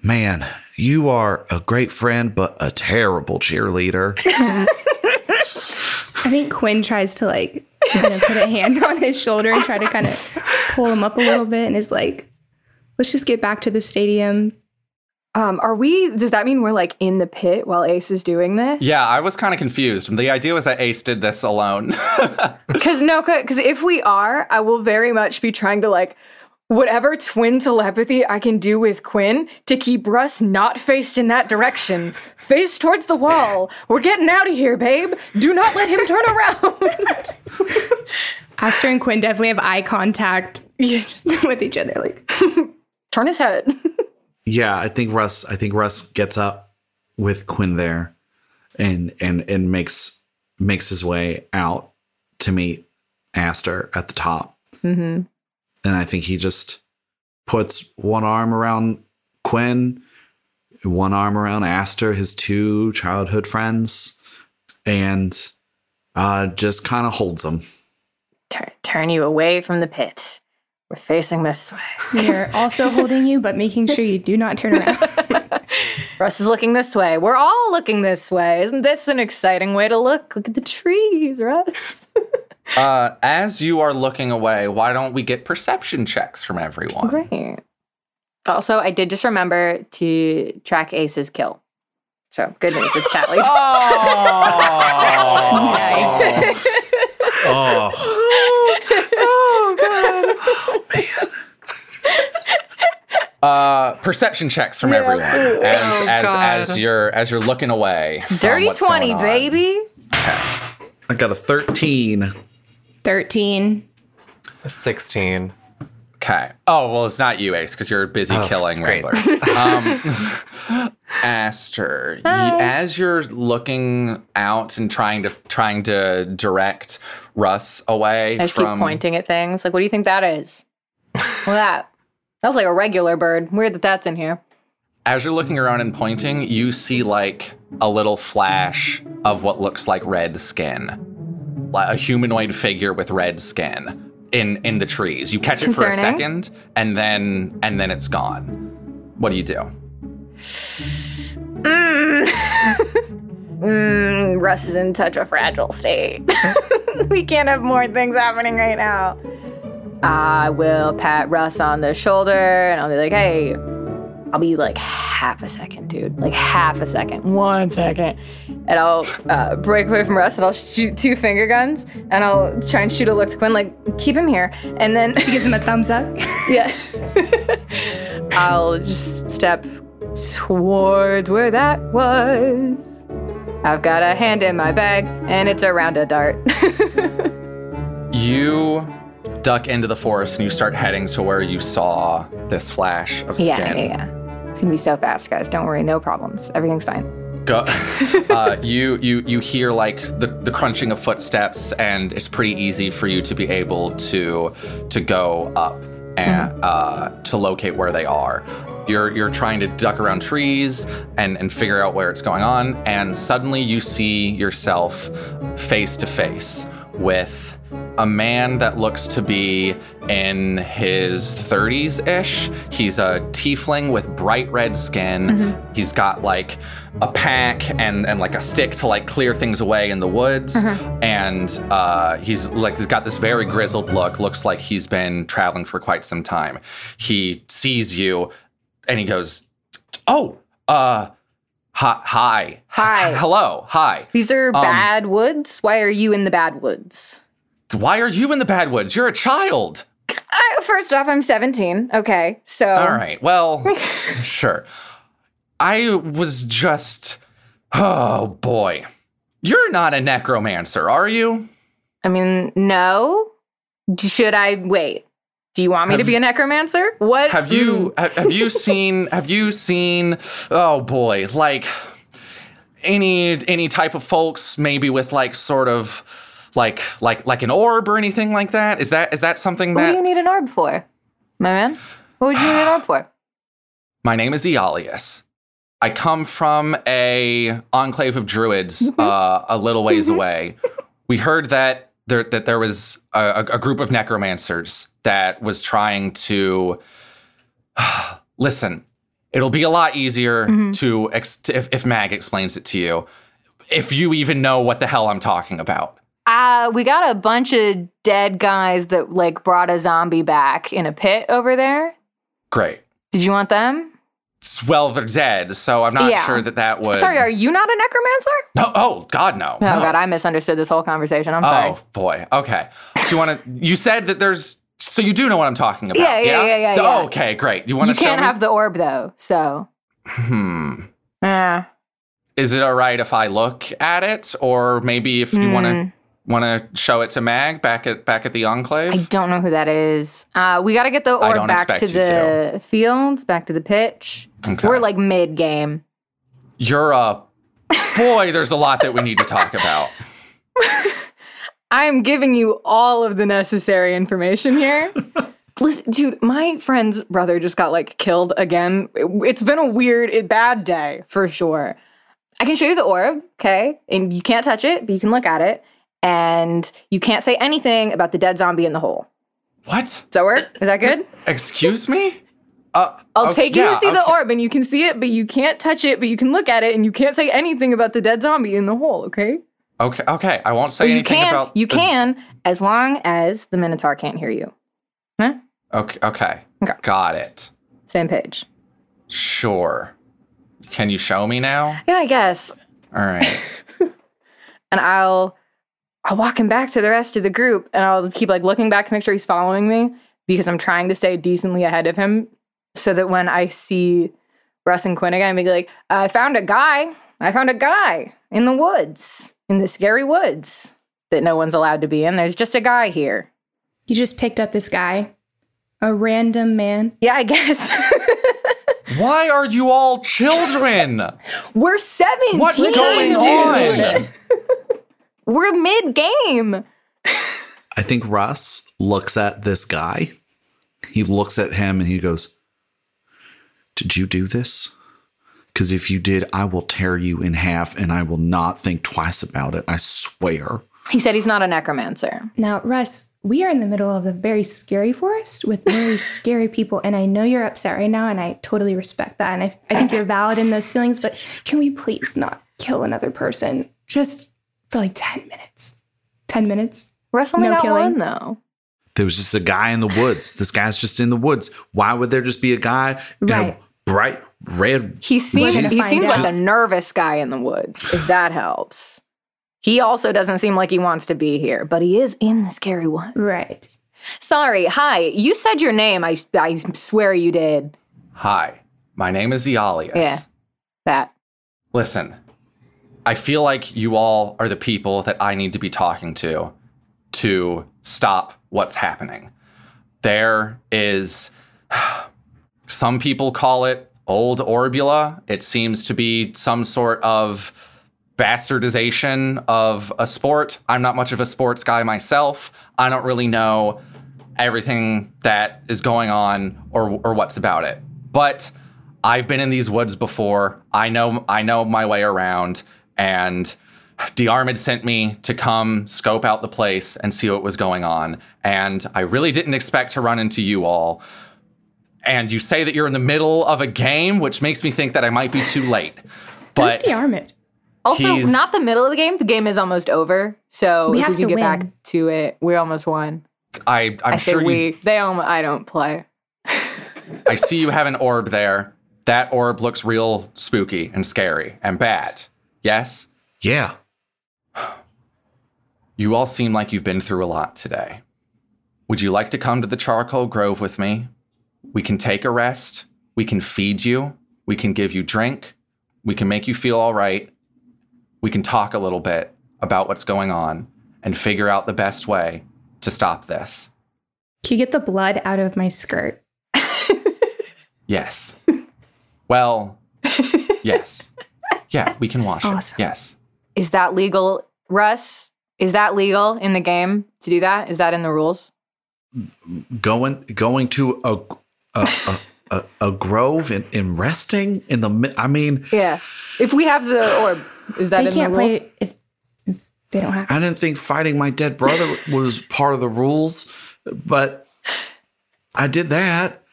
man, you are a great friend, but a terrible cheerleader. I think Quinn tries to like kind of put a hand on his shoulder and try to kind of pull him up a little bit and is like, let's just get back to the stadium. Um, are we? Does that mean we're like in the pit while Ace is doing this? yeah, I was kind of confused. The idea was that Ace did this alone. Because no, because if we are, I will very much be trying to like whatever twin telepathy I can do with Quinn to keep Russ not faced in that direction, face towards the wall. We're getting out of here, babe. Do not let him turn around. Aster and Quinn definitely have eye contact yeah, just with each other. Like, turn his head. Yeah, I think Russ. I think Russ gets up with Quinn there, and and and makes makes his way out to meet Aster at the top. Mm-hmm. and I think he just puts one arm around Quinn, one arm around Aster, his two childhood friends, and uh, just kind of holds them. Turn, turn you away from the pit. We're facing this way. we are also holding you, but making sure you do not turn around. Russ is looking this way. We're all looking this way. Isn't this an exciting way to look? Look at the trees, Russ. uh, as you are looking away, why don't we get perception checks from everyone? Great. Also, I did just remember to track Ace's kill. So good news, it's tallied. Oh, Nice. Oh, Uh, perception checks from Yeah. everyone as Oh, as God. as you're as you're looking away. from Dirty what's going 20, baby. Okay. I got a thirteen. 13. 16. Okay. Oh well, it's not you, Ace, because you're busy Oh, killing great. Wrangler. um, Aster, y- as you're looking out and trying to trying to direct Russ away I just from keep pointing at things. Like, what do you think that is? At that. That was like a regular bird. Weird that that's in here. as you're looking around and pointing, you see like a little flash of what looks like red skin, like a humanoid figure with red skin in in the trees. You catch it for a Concerning. second, and then and then it's gone. What do you do? Mm. mm, Russ is in such a fragile state. we can't have more things happening right now. I will pat Russ on the shoulder and I'll be like, hey, I'll be like half a second, dude. Like half a second. One second. And I'll uh, break away from Russ and I'll shoot two finger guns and I'll try and shoot a look to Quinn, like, keep him here. And then, She gives him a thumbs up. yeah. I'll just step towards where that was. I've got a hand in my bag and it's around a dart. You duck into the forest and you start heading to where you saw this flash of yeah, skin. yeah, yeah. It's gonna be so fast, guys. Don't worry, no problems. Everything's fine. Go. uh, you you you hear like the, the crunching of footsteps, and it's pretty easy for you to be able to to go up and uh, to locate where they are. You're you're trying to duck around trees and and figure out where it's going on, and suddenly you see yourself face to face with a man that looks to be in his 30s ish. He's a tiefling with bright red skin. He's got like a pack and, and like a stick to like clear things away in the woods. And uh, he's like, he's got this very grizzled look. Looks like he's been traveling for quite some time. He sees you and he goes, Oh, uh, hi, hi, Hi. hello, hi. These are Um, bad woods. Why are you in the bad woods? Why are you in the bad woods? You're a child. Uh, first off, I'm 17. Okay, so All right. Well, sure. I was just. Oh boy. You're not a necromancer, are you? I mean, no. Should I wait? Do you want me to be a necromancer? What Have you ha- have you seen have you seen oh boy, like any any type of folks maybe with like sort of like like like an orb or anything like that? Is that is that something that What do you need an orb for, my man? What would you need an orb for? My name is Eolius. I come from a enclave of druids uh, a little ways away. We heard that there that there was a, a group of necromancers that was trying to listen. It'll be a lot easier to, ex- to if, if Mag explains it to you, if you even know what the hell I'm talking about. Uh, we got a bunch of dead guys that like brought a zombie back in a pit over there. Great. Did you want them? Well, they're dead, so I'm not Yeah. sure that that would. Sorry, are you not a necromancer? no, oh God, no. Oh no. god, I misunderstood this whole conversation. I'm sorry. Oh boy. Okay. So you want to? You said that there's. So you do know what I'm talking about? Yeah, yeah, yeah, yeah, Oh, yeah. okay, great. You want to show can't have the orb though, so Hmm. yeah. Is it all right if I look at it, or maybe if you want Hmm. to want to show it to Mag back at back at the Enclave? I don't know who that is. Uh, we got to get the orb back to you the fields, back to the pitch. Okay. We're like mid game. You're a boy. There's a lot that we need to talk about. I'm giving you all of the necessary information here. Listen, dude, my friend's brother just got like killed again. It- It's been a weird, it, bad day for sure. I can show you the orb, okay? And you can't touch it, but you can look at it. And you can't say anything about the dead zombie in the hole. What? Does that work? Is that good? Excuse me? Uh, I'll okay, take you yeah, to see the orb and you can see it, but you can't touch it, but you can look at it and you can't say anything about the dead zombie in the hole, okay? Okay, okay. I won't say you anything can, about. you the- can, as long as the Minotaur can't hear you. Huh? Okay, okay. Okay. Got it. Same page. Sure. Can you show me now? Yeah, I guess. All right. And I'll I'll walk him back to the rest of the group and I'll keep like looking back to make sure he's following me because I'm trying to stay decently ahead of him so that when I see Russ and Quinn again, I'll be like, I found a guy. I found a guy in the woods, in the scary woods that no one's allowed to be in. There's just a guy here. You just picked up this guy, a random man. Yeah, I guess. Why are you all children? We're 17. What's going dude. on? We're mid game. I think Russ looks at this guy. He looks at him and he goes, Did you do this? Because if you did, I will tear you in half and I will not think twice about it. I swear. He said he's not a necromancer. Now, Russ, we are in the middle of a very scary forest with very scary people, and I know you're upset right now, and I totally respect that. And I, I think you're valid in those feelings, but can we please not kill another person just for like 10 minutes? 10 minutes? Russ only No got killing. one though. There was just a guy in the woods. This guy's just in the woods. Why would there just be a guy in Right. a bright red? He seems he find seems like a nervous guy in the woods, if that helps. He also doesn't seem like he wants to be here, but he is in the scary one. Right. Sorry, hi. You said your name. I I swear you did. Hi, my name is Eolius. Yeah. That. Listen, I feel like you all are the people that I need to be talking to to stop what's happening. There is some people call it old orbula. It seems to be some sort of bastardization of a sport. I'm not much of a sports guy myself. I don't really know everything that is going on or or what's about it. But I've been in these woods before. I know I know my way around and Diarmid sent me to come scope out the place and see what was going on. And I really didn't expect to run into you all. And you say that you're in the middle of a game, which makes me think that I might be too late. But Who's Diarmid? Also, He's- not the middle of the game. The game is almost over. So We if have we can to get back to it, we almost won. I, I'm I say sure you we. They almost. I don't play. I see you have an orb there. That orb looks real spooky and scary and bad. Yes? Yeah. You all seem like you've been through a lot today. Would you like to come to the Charcoal Grove with me? We can take a rest. We can feed you. We can give you drink. We can make you feel all right. We can talk a little bit about what's going on and figure out the best way to stop this. Can you get the blood out of my skirt? Yes. Well, yes. Yeah, we can wash Awesome. it. Yes. Is that legal, Russ? Is that legal in the game to do that? Is that in the rules? Going going to a a a, a, a grove and, and resting in the I mean, Yeah. If we have the orb, is that they in can't the rules? play if, if they don't have. I didn't think fighting my dead brother was part of the rules, but I did that.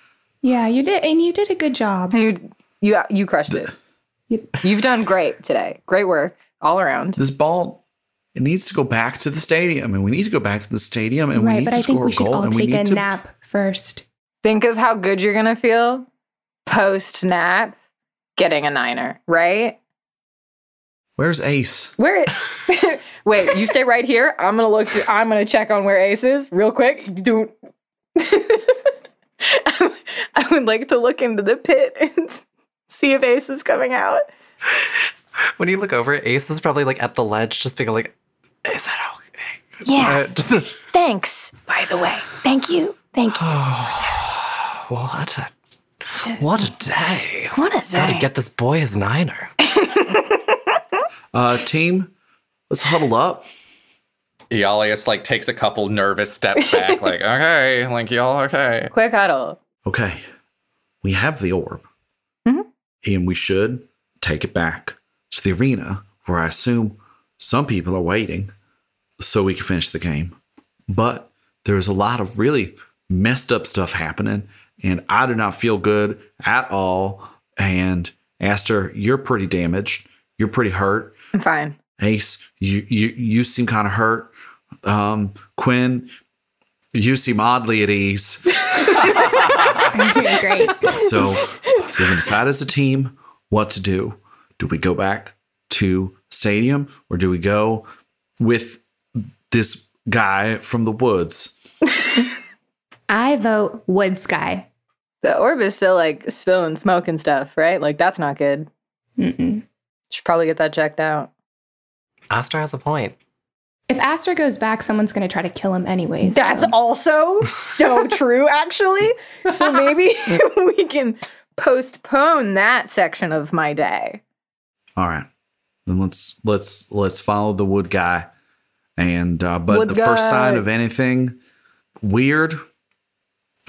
Yeah, you did, and you did a good job. You you you crushed it. You've done great today. Great work all around. This ball it needs to go back to the stadium, and we need to go back to the stadium, and we need but to I think score we a should goal, all and we take a need to. nap first. Think of how good you're gonna feel post nap getting a niner, right? Where's Ace? Where it Wait, you stay right here. I'm gonna look to, I'm gonna check on where Ace is real quick. Do I would like to look into the pit and see if Ace is coming out. When you look over, Ace is probably like at the ledge, just being like, "Is that okay?" Yeah. Uh, just Thanks, by the way. Thank you. Thank you. what a what a day! What a day. Gotta get this boy his niner. Uh, team, let's huddle up. Eolius like takes a couple nervous steps back, like, okay, like y'all okay. Quick huddle. Okay, we have the orb, Mhm. and we should take it back to the arena where I assume some people are waiting so we can finish the game. But there's a lot of really messed up stuff happening, and I do not feel good at all. And Aster, you're pretty damaged. You're pretty hurt. I'm fine. Ace, you you you seem kind of hurt. Um, Quinn, you seem oddly at ease. I'm doing great. So we can decide as a team what to do. Do we go back to stadium or do we go with this guy from the woods? I vote Wood Sky. The orb is still like spilling smoke and stuff, right? Like that's not good. Mm-mm. Should probably get that checked out. Aster has a point. If Aster goes back, someone's going to try to kill him anyways. That's so- also so true, actually. So maybe we can postpone that section of my day. All right. Then let's let's let's follow the wood guy. And uh but Wood the first sign of anything weird,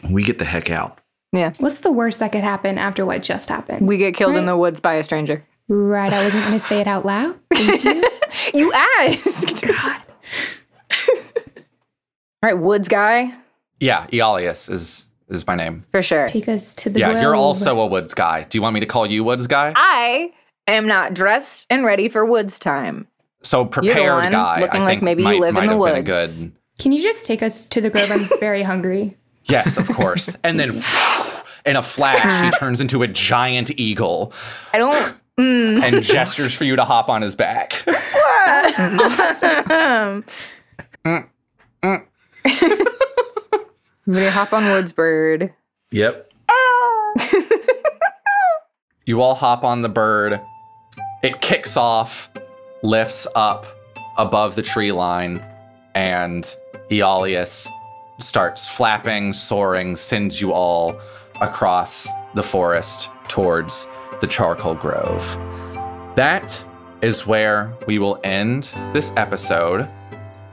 we get the heck out. Yeah. What's the worst that could happen after what just happened? We get killed in the woods by a stranger. right. I wasn't going to say it out loud. Thank you. You asked. God. All right, woods guy, Yeah, Eolius is is my name. for sure. Take us to the grove. yeah, you're also a woods guy. Do you want me to call you woods guy? I am not dressed and ready for woods time. So You're the prepared guy. looking I like think maybe you might, live in the have been a woods. good. Can you just take us to the grove? I'm very hungry. Yes, of course. and then in a flash, he turns into a giant eagle I don't. Mm. and gestures for you to hop on his back. Um, Everybody hop on Woods Bird. Yep. You all hop on the bird. It kicks off, lifts up above the tree line, and Eolius starts flapping, soaring, sends you all across the forest towards the charcoal grove. That is where we will end this episode.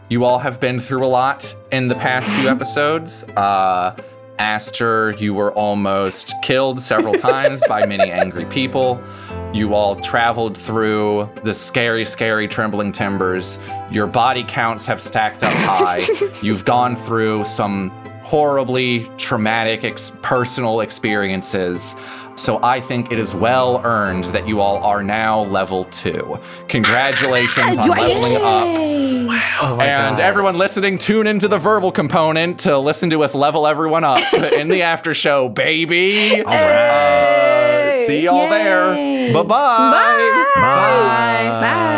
You all have been through a lot in the past few episodes. Uh, Aster, you were almost killed several times by many angry people. You all traveled through the scary, scary trembling timbers. Your body counts have stacked up high. You've gone through some horribly traumatic ex- personal experiences. So I think it is well earned that you all are now level two. Congratulations on leveling up. Oh my And God. everyone listening, tune into the verbal component to listen to us level everyone up in the after show, baby. All right. Uh, see y'all there. Bye-bye. Bye. Bye.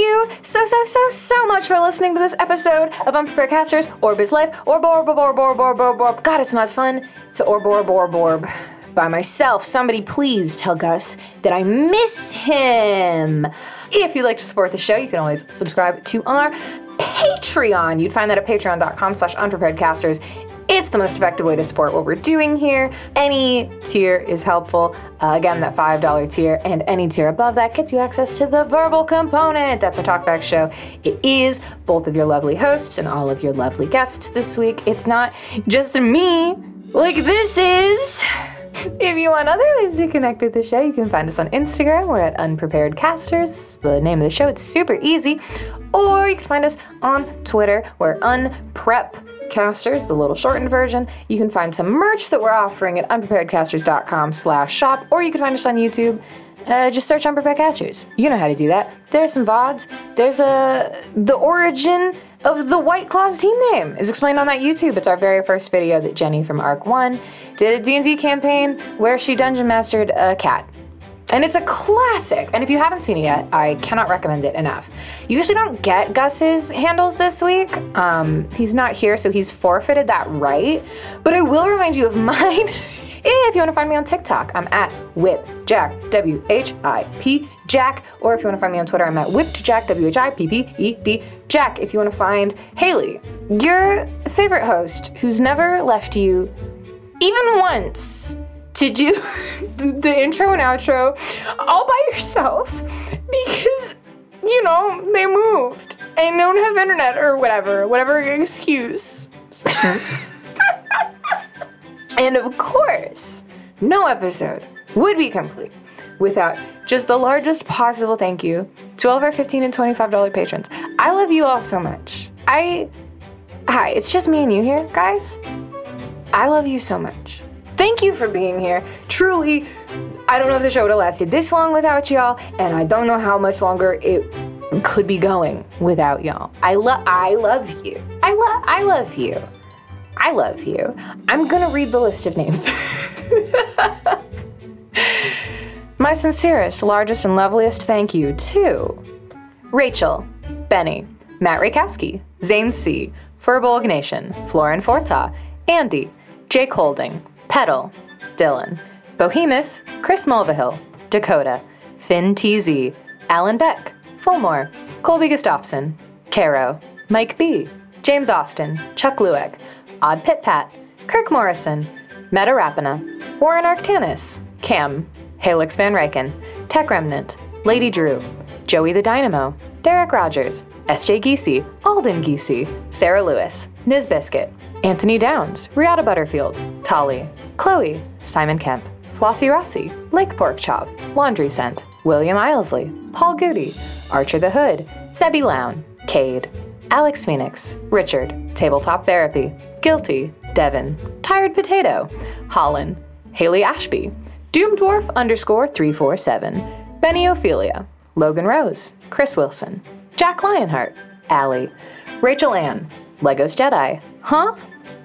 you so, so, so, so much for listening to this episode of Unprepared Casters, Orb is Life, Orb, Orb, Orb, Orb, Orb, Orb, Orb. God, it's not as fun to Orb, Orb, Orb, Orb by myself. Somebody please tell Gus that I miss him. If you'd like to support the show, you can always subscribe to our Patreon. You'd find that at patreon.com slash unpreparedcasters. It's the most effective way to support what we're doing here. Any tier is helpful. Uh, again, that $5 tier and any tier above that gets you access to the verbal component. That's our talkback show. It is both of your lovely hosts and all of your lovely guests this week. It's not just me like this is. If you want other ways to connect with the show, you can find us on Instagram. We're at Unprepared Casters, the name of the show. It's super easy. Or you can find us on Twitter. We're Unprep Casters, the little shortened version. You can find some merch that we're offering at unpreparedcasters.com slash shop, or you can find us on YouTube. Uh, just search Unprepared Casters. You know how to do that. There's some VODs. There's a the origin of the White Claws team name is explained on that YouTube. It's our very first video that Jenny from Arc One did a D&D campaign where she dungeon mastered a cat. And it's a classic. And if you haven't seen it yet, I cannot recommend it enough. You usually don't get Gus's handles this week. Um, he's not here, so he's forfeited that right. But I will remind you of mine. if you want to find me on TikTok, I'm at Whip Jack, W H I P Jack. Or if you want to find me on Twitter, I'm at Whipped Jack, W H I P P E D Jack. If you want to find Haley, your favorite host who's never left you even once to do the intro and outro all by yourself? Because you know they moved. And don't have internet or whatever whatever excuse. And of course no episode would be complete without just the largest possible thank you to all of our 15 and 25 dollar patrons. I love you all so much. I hi it's just me and you here guys. I love you so much. Thank you for being here. Truly, I don't know if the show would have lasted this long without y'all, and I don't know how much longer it could be going without y'all. I love I love you. I love I love you. I love you. I'm gonna read the list of names. My sincerest, largest, and loveliest thank you to Rachel, Benny, Matt Rakowski, Zane C., Furbolg Nation, Florin Forta, Andy, Jake Holding, Petal, Dylan, Bohemoth, Chris Mulvihill, Dakota, Finn TZ, Alan Beck, Fulmore, Colby Gustafson, Caro, Mike B, James Austin, Chuck Lueck, Odd Pit Pat, Kirk Morrison, Meta Rapina, Warren Arctanis, Cam, Halix Van Ryken, Tech Remnant, Lady Drew, Joey the Dynamo, Derek Rogers, SJ Geesey, Alden Geesey, Sarah Lewis, Niz Biscuit, Anthony Downs, Riata Butterfield, Tolly, Chloe, Simon Kemp, Flossie Rossi, Lake Pork Chop, Laundry Scent, William Ilesley, Paul Goody, Archer the Hood, Zebby Lown, Cade, Alex Phoenix, Richard, Tabletop Therapy, Guilty, Devin, Tired Potato, Holland, Haley Ashby, Doom Dwarf underscore 347, Benny Ophelia, Logan Rose, Chris Wilson, Jack Lionheart, Allie, Rachel Ann, Legos Jedi, Huh?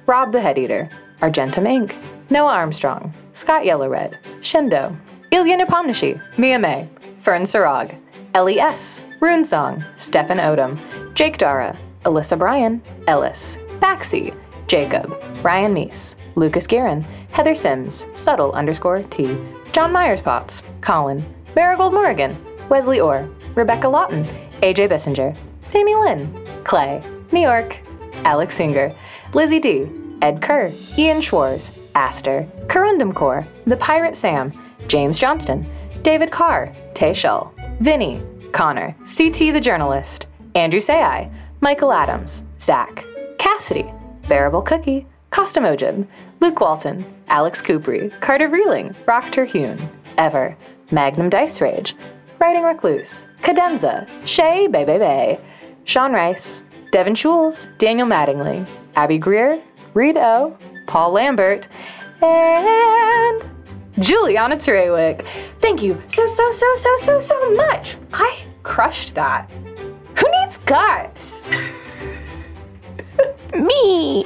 Rob the Head Eater, Argentum Inc., Noah Armstrong, Scott Yellow Red, Shindo, Ilya Nepomniachtchi, Mia May, Fern Sarag, Ellie S., Rune Song, Stefan Odom, Jake Dara, Alyssa Bryan, Ellis, Baxi, Jacob, Ryan Meese, Lucas Guerin, Heather Sims, Subtle underscore T, John Myers Potts, Colin, Marigold Morrigan, Wesley Orr, Rebecca Lawton, AJ Bissinger, Sammy Lynn, Clay, New York, Alex Singer, Lizzie D, Ed Kerr, Ian Schwartz, Aster, Corundum Core, The Pirate Sam, James Johnston, David Carr, Tay Shull, Vinny, Connor, CT the Journalist, Andrew Sayai, Michael Adams, Zach, Cassidy, Bearable Cookie, Costumojin, Luke Walton, Alex Coopry, Carter Reeling, Rock Terhune, Ever, Magnum Dice Rage, Writing Recluse, Cadenza, Shay Bay Bay Bay, Sean Rice, Devin Schules, Daniel Mattingly, Abby Greer, Reed O, Paul Lambert, and Juliana Trewick. Thank you so, so, so, so, so, so much. I crushed that. Who needs guts? Me.